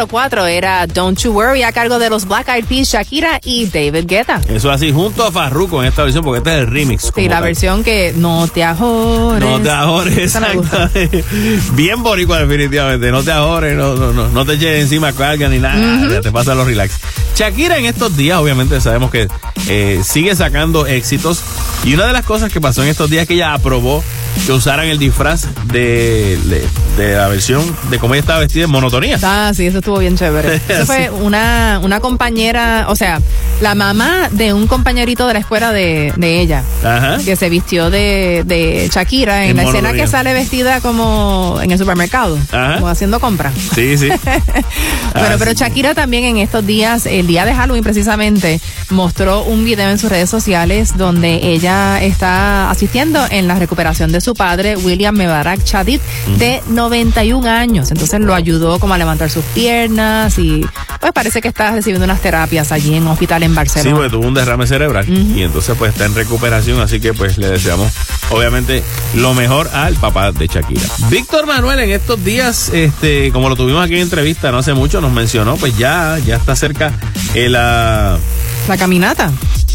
número 4 era Don't You Worry a cargo de los Black Eyed Peas, Shakira y David Guetta. Eso así, junto a Farruko en esta versión, porque este es el remix. Sí, la tal. versión que no te ajores. No te exactamente. Bien boricua, definitivamente. No te ahorres, no, no, no, no te eches encima carga ni nada. Ya te pasa los relax. Shakira en estos días, obviamente sabemos que eh, sigue sacando éxitos. Y una de las cosas que pasó en estos días es que ella aprobó que usaran el disfraz de, de, de la versión de cómo ella estaba vestida en monotonía. Ah, sí, eso estuvo bien chévere. Eso fue una, una compañera, o sea, la mamá de un compañerito de la escuela de, de ella, Ajá. que se vistió de, de Shakira en, En la escena que sale vestida como en el supermercado, Ajá. como haciendo compras. Sí, sí. Bueno, Ah, pero sí. Shakira también en estos días, el día de Halloween precisamente, mostró un video en sus redes sociales donde ella está asistiendo en la recuperación de su padre, William Mebarak Chadid, de 91 años. Entonces lo ayudó como a levantar sus piernas y pues parece que está recibiendo unas terapias allí en un hospital en Sí, Barcelona. porque tuvo un derrame cerebral y entonces pues está en recuperación, así que pues le deseamos obviamente lo mejor al papá de Shakira. Víctor Manuel en estos días, este, como lo tuvimos aquí en entrevista no hace mucho, nos mencionó, pues ya, ya está cerca el ah, La caminata.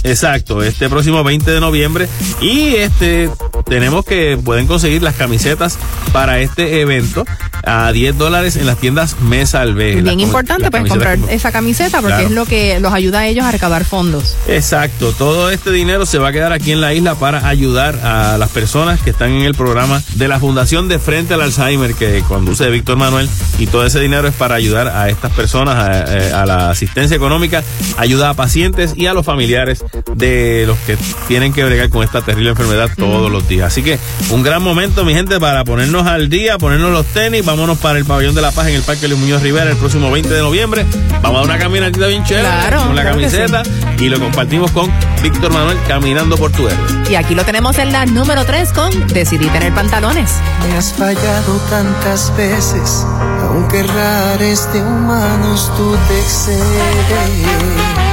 Exacto, este próximo 20 de noviembre. Y este tenemos que pueden conseguir las camisetas para este evento a 10 dólares en las tiendas Mesa Alve. Bien importante pues comprar esa camiseta porque Claro. es lo que los ayuda a ellos a recaudar fondos. Exacto, todo este dinero se va a quedar aquí en la isla para ayudar a las personas que están en el programa de la Fundación de Frente al Alzheimer que conduce Víctor Manuel y todo ese dinero es para ayudar a estas personas, a, eh, a la asistencia económica, ayuda a pacientes y a los familiares de los que tienen que bregar con esta terrible enfermedad todos los días. Así que un gran momento, mi gente, para ponernos al día, ponernos los tenis, vámonos para el Pabellón de la Paz en el Parque Luis Muñoz Rivera el próximo 20 de noviembre. Vamos a dar una caminatita bien chévere Claro, con la claro que sí. camiseta y lo compartimos con Víctor Manuel caminando por tu héroe. Y aquí lo tenemos en la número 3 con Decidí tener pantalones. Me has fallado tantas veces, aunque rares de humanos tú te excedes.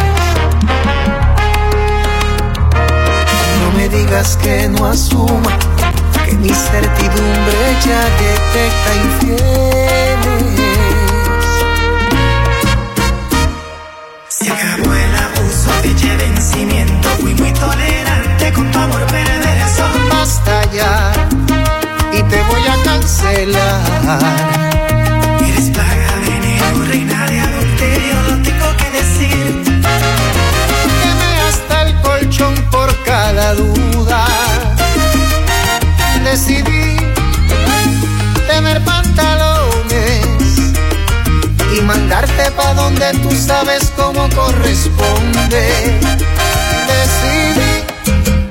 digas que no asuma, que mi certidumbre ya detecta infieles. Se acabó el abuso de ya vencimiento, fui muy tolerante con tu amor perverso. Basta ya, y te voy a cancelar duda. Decidí tener pantalones y mandarte pa' donde tú sabes cómo corresponde. Decidí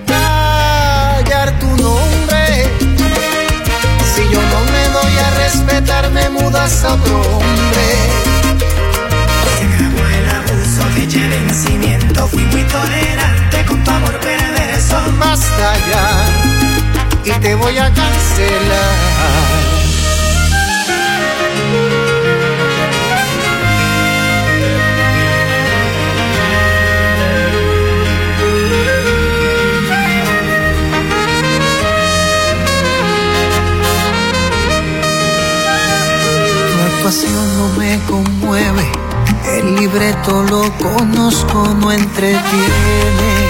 callar tu nombre. Si yo no me doy a respetar, me mudas a otro hombre. Acabó el abuso, fecha de vencimiento, fui muy tolerante con tu amor perverso. Basta ya y te voy a cancelar. Actuación no me conmueve, el libreto lo conozco, no entretiene.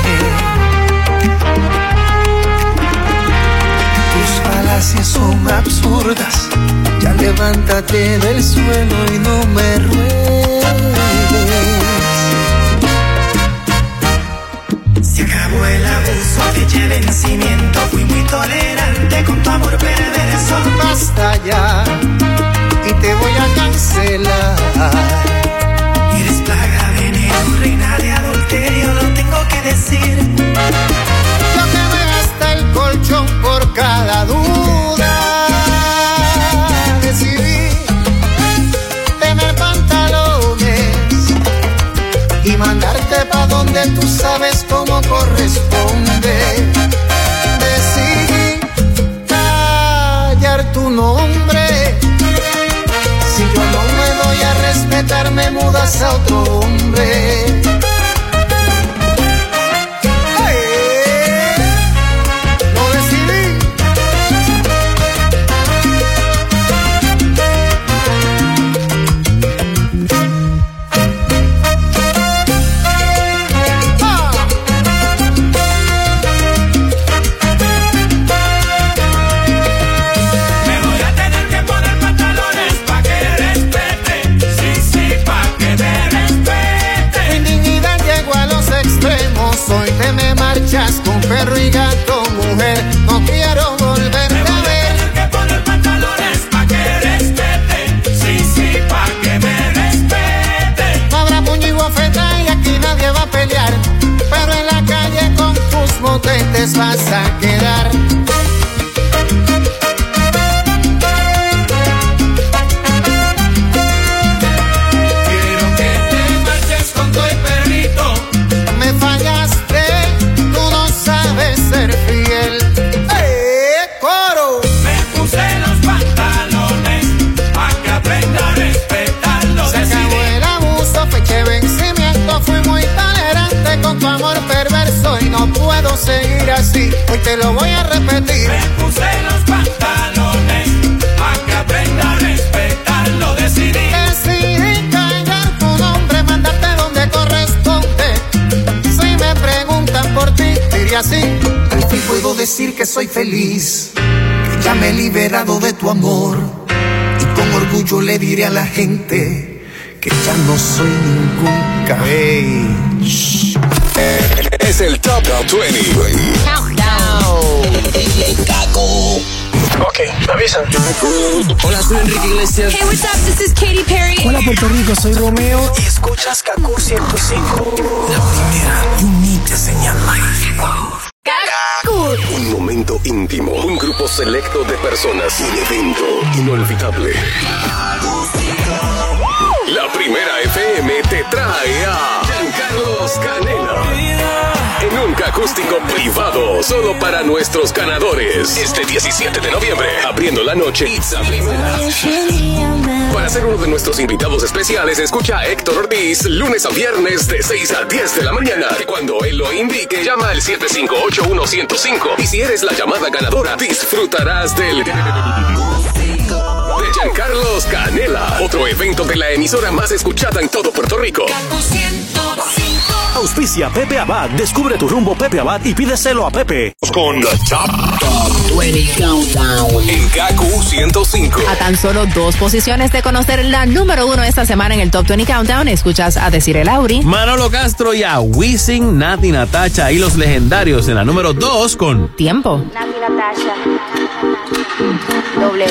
Tus falacias son absurdas, ya levántate del suelo y no me ruegues. Se acabó el abuso, fecha de vencimiento, fui muy tolerante con tu amor perverso. Basta ya y te voy a cancelar. Reina de adulterio, lo tengo que decir. Yo quemé hasta el colchón por cada duda. Decidí tener pantalones y mandarte pa' donde tú sabes cómo corresponde. Mudas a otro hombre. Motetes vas a quedar. Te lo voy a repetir. Me puse los pantalones pa' que aprenda a respetarlo. Decidí Decidí callar tu nombre, mandarte donde corresponde. Si me preguntan por ti, diré así. Al fin puedo decir que soy feliz, que ya me he liberado de tu amor. Y con orgullo le diré a la gente que ya no soy ningún cabey. Es el Top 20. Ok, me avisan. Hola, soy Enrique Iglesias. Hey, what's up? This is Katy Perry. Hola Puerto Rico, soy Romeo y escuchas Kaku 105. La primera y única señal Un momento íntimo. Un grupo selecto de personas. Un evento inolvidable. La primera FM te trae a Giancarlos Canela en un acústico privado solo para nuestros ganadores. Este 17 de noviembre, abriendo la noche. Para ser uno de nuestros invitados especiales, escucha a Héctor Ortiz lunes a viernes de 6 a 10 de la mañana. Cuando él lo indique, llama al 758-1105. Y si eres la llamada ganadora, disfrutarás del de Giancarlos Canela, otro evento de la emisora más escuchada en todo Puerto Rico. Auspicia Pepe Abad. Descubre tu rumbo Pepe Abad y pídeselo a Pepe. Con la top, top 20 Countdown en KQ 105. A tan solo dos posiciones de conocer la número uno esta semana en el Top 20 Countdown, escuchas a decir el Auri. Manolo Castro y a Wisin, Nati Natacha y los legendarios en la número dos con Tiempo. Nati Natacha. Doble.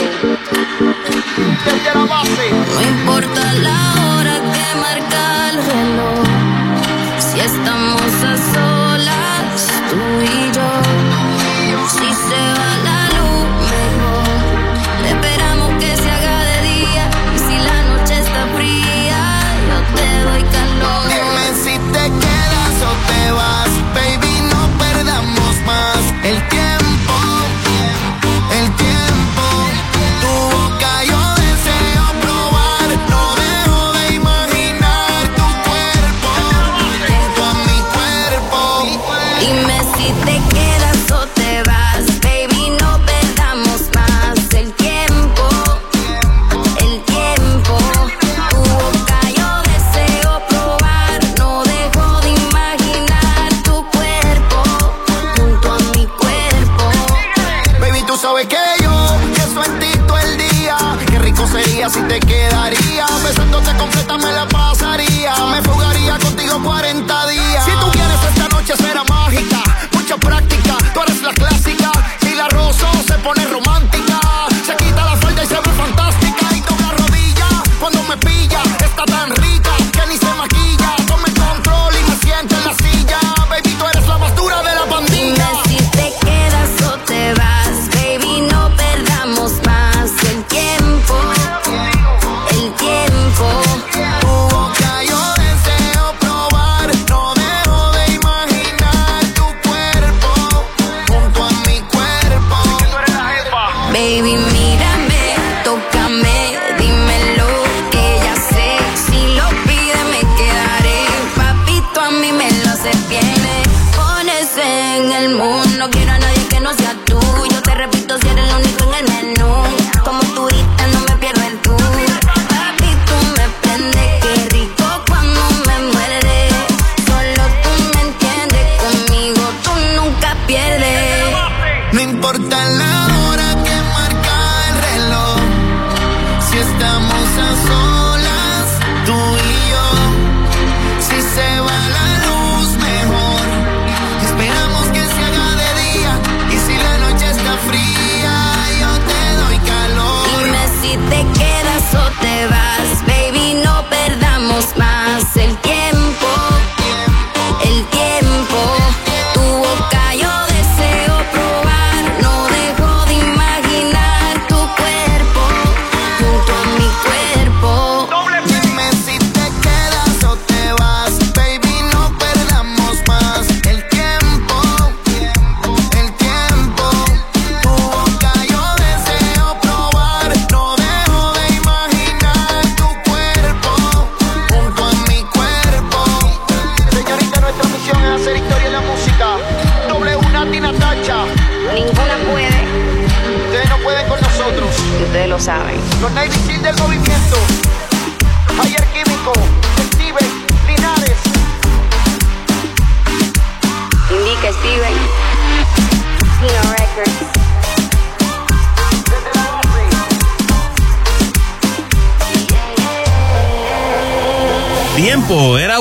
No importa la estamos a solas.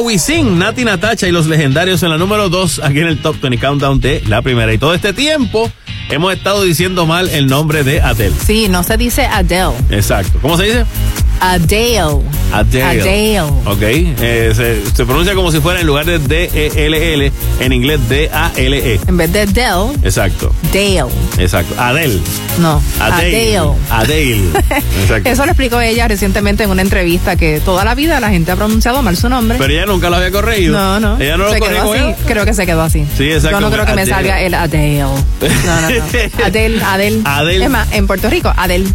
Wisin, Nati Natacha y los legendarios en la número 2 aquí en el Top 20 Countdown de la primera. Y todo este tiempo hemos estado diciendo mal el nombre de Adele. Sí, no se dice Adele. Exacto. ¿Cómo se dice? Adele. Adele. Adele. Ok. Eh, se, pronuncia como si fuera en lugar de D-E-L-L, en inglés D-A-L-E. En vez de Dell. Exacto. Dale. Exacto. Adele. No. Adele. Adele. Adele. Exacto. Eso lo explicó ella recientemente en una entrevista que toda la vida la gente ha pronunciado mal su nombre. Pero ella nunca lo había corregido. No, no. Ella no se lo quedó así. Creo que se quedó así. Sí, exacto. Yo no creo que me salga el Adele. No, no, no. Adele, Adele. Adele. Es más, en Puerto Rico, Adele.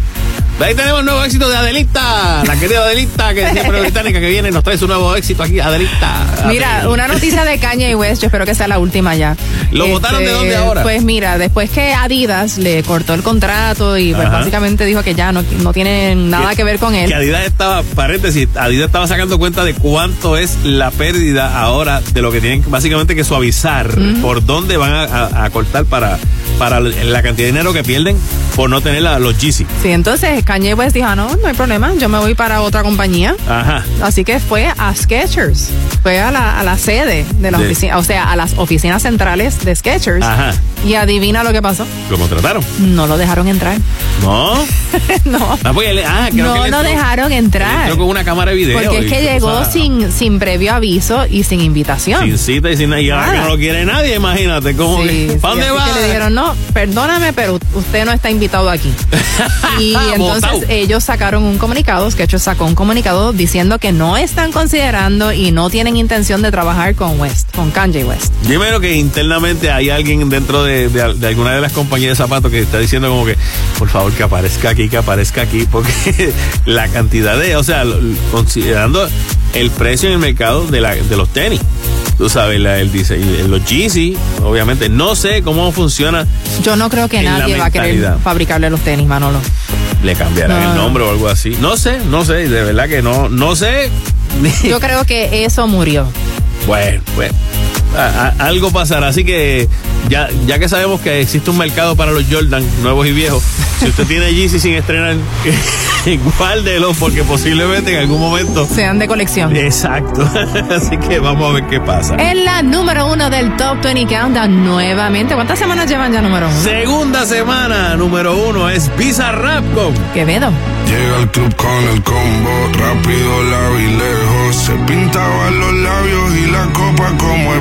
De ahí tenemos el nuevo éxito de Adelita, la querida Adelita, que siempre británica que viene, y nos trae su nuevo éxito aquí, Adelita. Mira, una noticia de Kanye West, yo espero que sea la última ya. ¿Lo votaron de este, dónde ahora? Pues mira, después que Adidas le cortó el contrato y pues, básicamente dijo que ya no, no tiene nada que, ver con él. Que Adidas estaba, paréntesis, Adidas estaba sacando cuenta de cuánto es la pérdida ahora de lo que tienen básicamente que suavizar, por dónde van a cortar para para la cantidad de dinero que pierden por no tener la- los Yeezy. Sí, entonces Kanye West dijo, "Ah, no, no hay problema, yo me voy para otra compañía. Ajá. Así que fue a Skechers, fue a la, a la sede de las Sí. oficinas, o sea, a las oficinas centrales de Skechers. Ajá. Y adivina lo que pasó. Lo contrataron. No lo dejaron entrar. No. no. Ah, ah, creo No que lo dejaron entrar. con una cámara de video. Porque es que llegó sin, sin previo aviso y sin invitación. Sin cita y sin nada. Y ahora que Nada. no lo quiere nadie, imagínate. ¿Cómo Sí, que, sí, ¿Para dónde va? que le dijeron, no, perdóname, pero usted no está invitado aquí. y entonces ellos sacaron un comunicado, Skechers sacó un comunicado diciendo que no están considerando y no tienen intención de trabajar con West, con Kanye West. Yo imagino que internamente hay alguien dentro de, de- de alguna de las compañías de zapatos que está diciendo como que, por favor, que aparezca aquí, que aparezca aquí, porque la cantidad de, o sea, considerando el precio en el mercado de, la, de los tenis. Tú sabes, la- el diseño, los Yeezy, obviamente, no sé cómo funciona, Yo no creo que nadie va a querer fabricarle los tenis, Manolo. le cambiarán No, el no. nombre o algo así. No sé, no sé, de verdad que no, no sé. Yo creo que eso murió. Bueno, pues a- a- algo pasará. Así que ya, ya que sabemos que existe un mercado para los Jordan nuevos y viejos, si usted tiene Yeezy sin estrenar, guárdelo porque posiblemente en algún momento. Sean de colección. Exacto. Así que vamos a ver qué pasa. En la número uno del Top 20 Countdown nuevamente. ¿Cuántas semanas llevan ya número uno? Segunda semana, número uno es Visa Rap con Quevedo. Llega al club con el combo, rápido la vi lejos. Se pintaban los labios y la copa como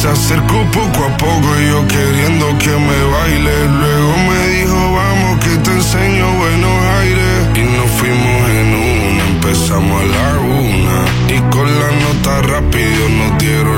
Se acercó poco a poco y yo queriendo que me baile. Luego me dijo, vamos que te enseño buenos aires. Y nos fuimos en una, empezamos a la una. Y con la nota rápido nos dieron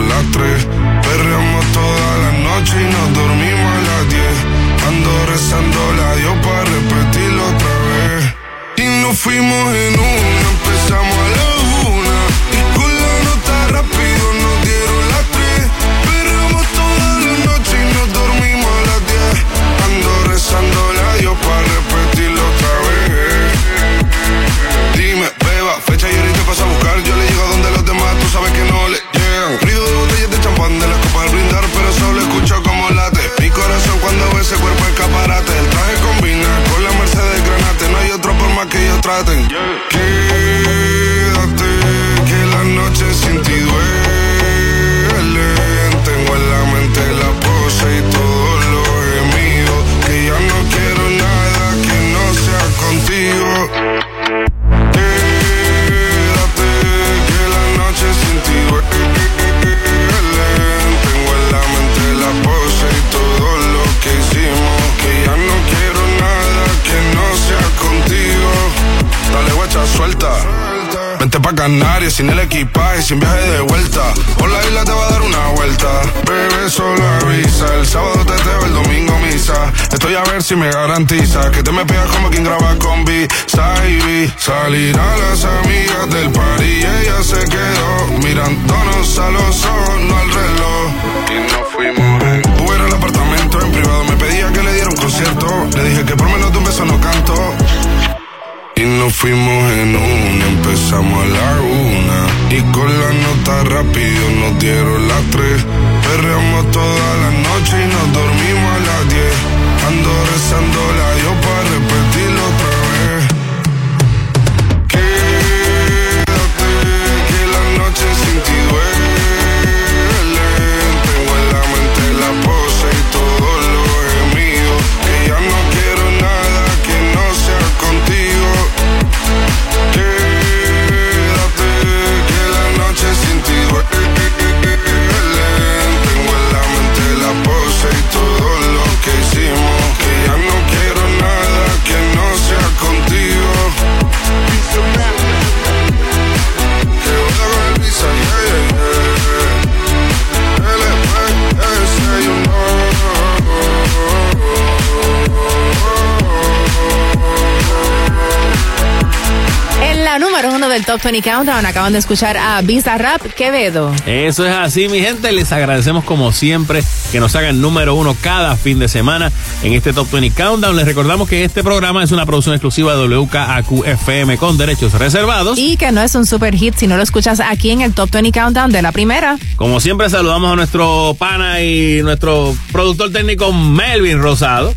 uno del Top 20 Countdown. Acaban de escuchar a Visa Rap Quevedo. Eso es así, mi gente. Les agradecemos como siempre que nos hagan número uno cada fin de semana en este Top 20 Countdown. Les recordamos que este programa es una producción exclusiva de WKAQ-FM con derechos reservados. Y que no es un super hit si no lo escuchas aquí en el Top 20 Countdown de la primera. Como siempre, saludamos a nuestro pana y nuestro productor técnico Melvin Rosado.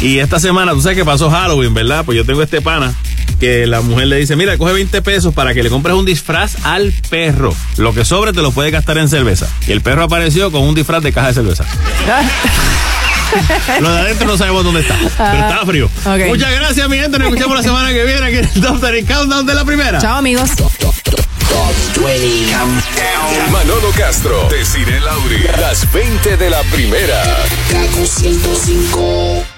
Y esta semana, tú sabes que pasó Halloween, ¿verdad? Pues yo tengo este pana que la mujer le dice, mira, coge 20 pesos para que le compres un disfraz al perro. Lo que sobre te lo puedes gastar en cerveza. Y el perro apareció con un disfraz de caja de cerveza. Lo de adentro no sabemos dónde está, pero estaba frío. Ok. Muchas gracias, mi gente. Nos escuchamos la semana que viene aquí en el Top 30 Countdown de la primera. Chao, amigos. Manolo Castro, Desiree Lauri, las 20 de la primera. Kaku 105.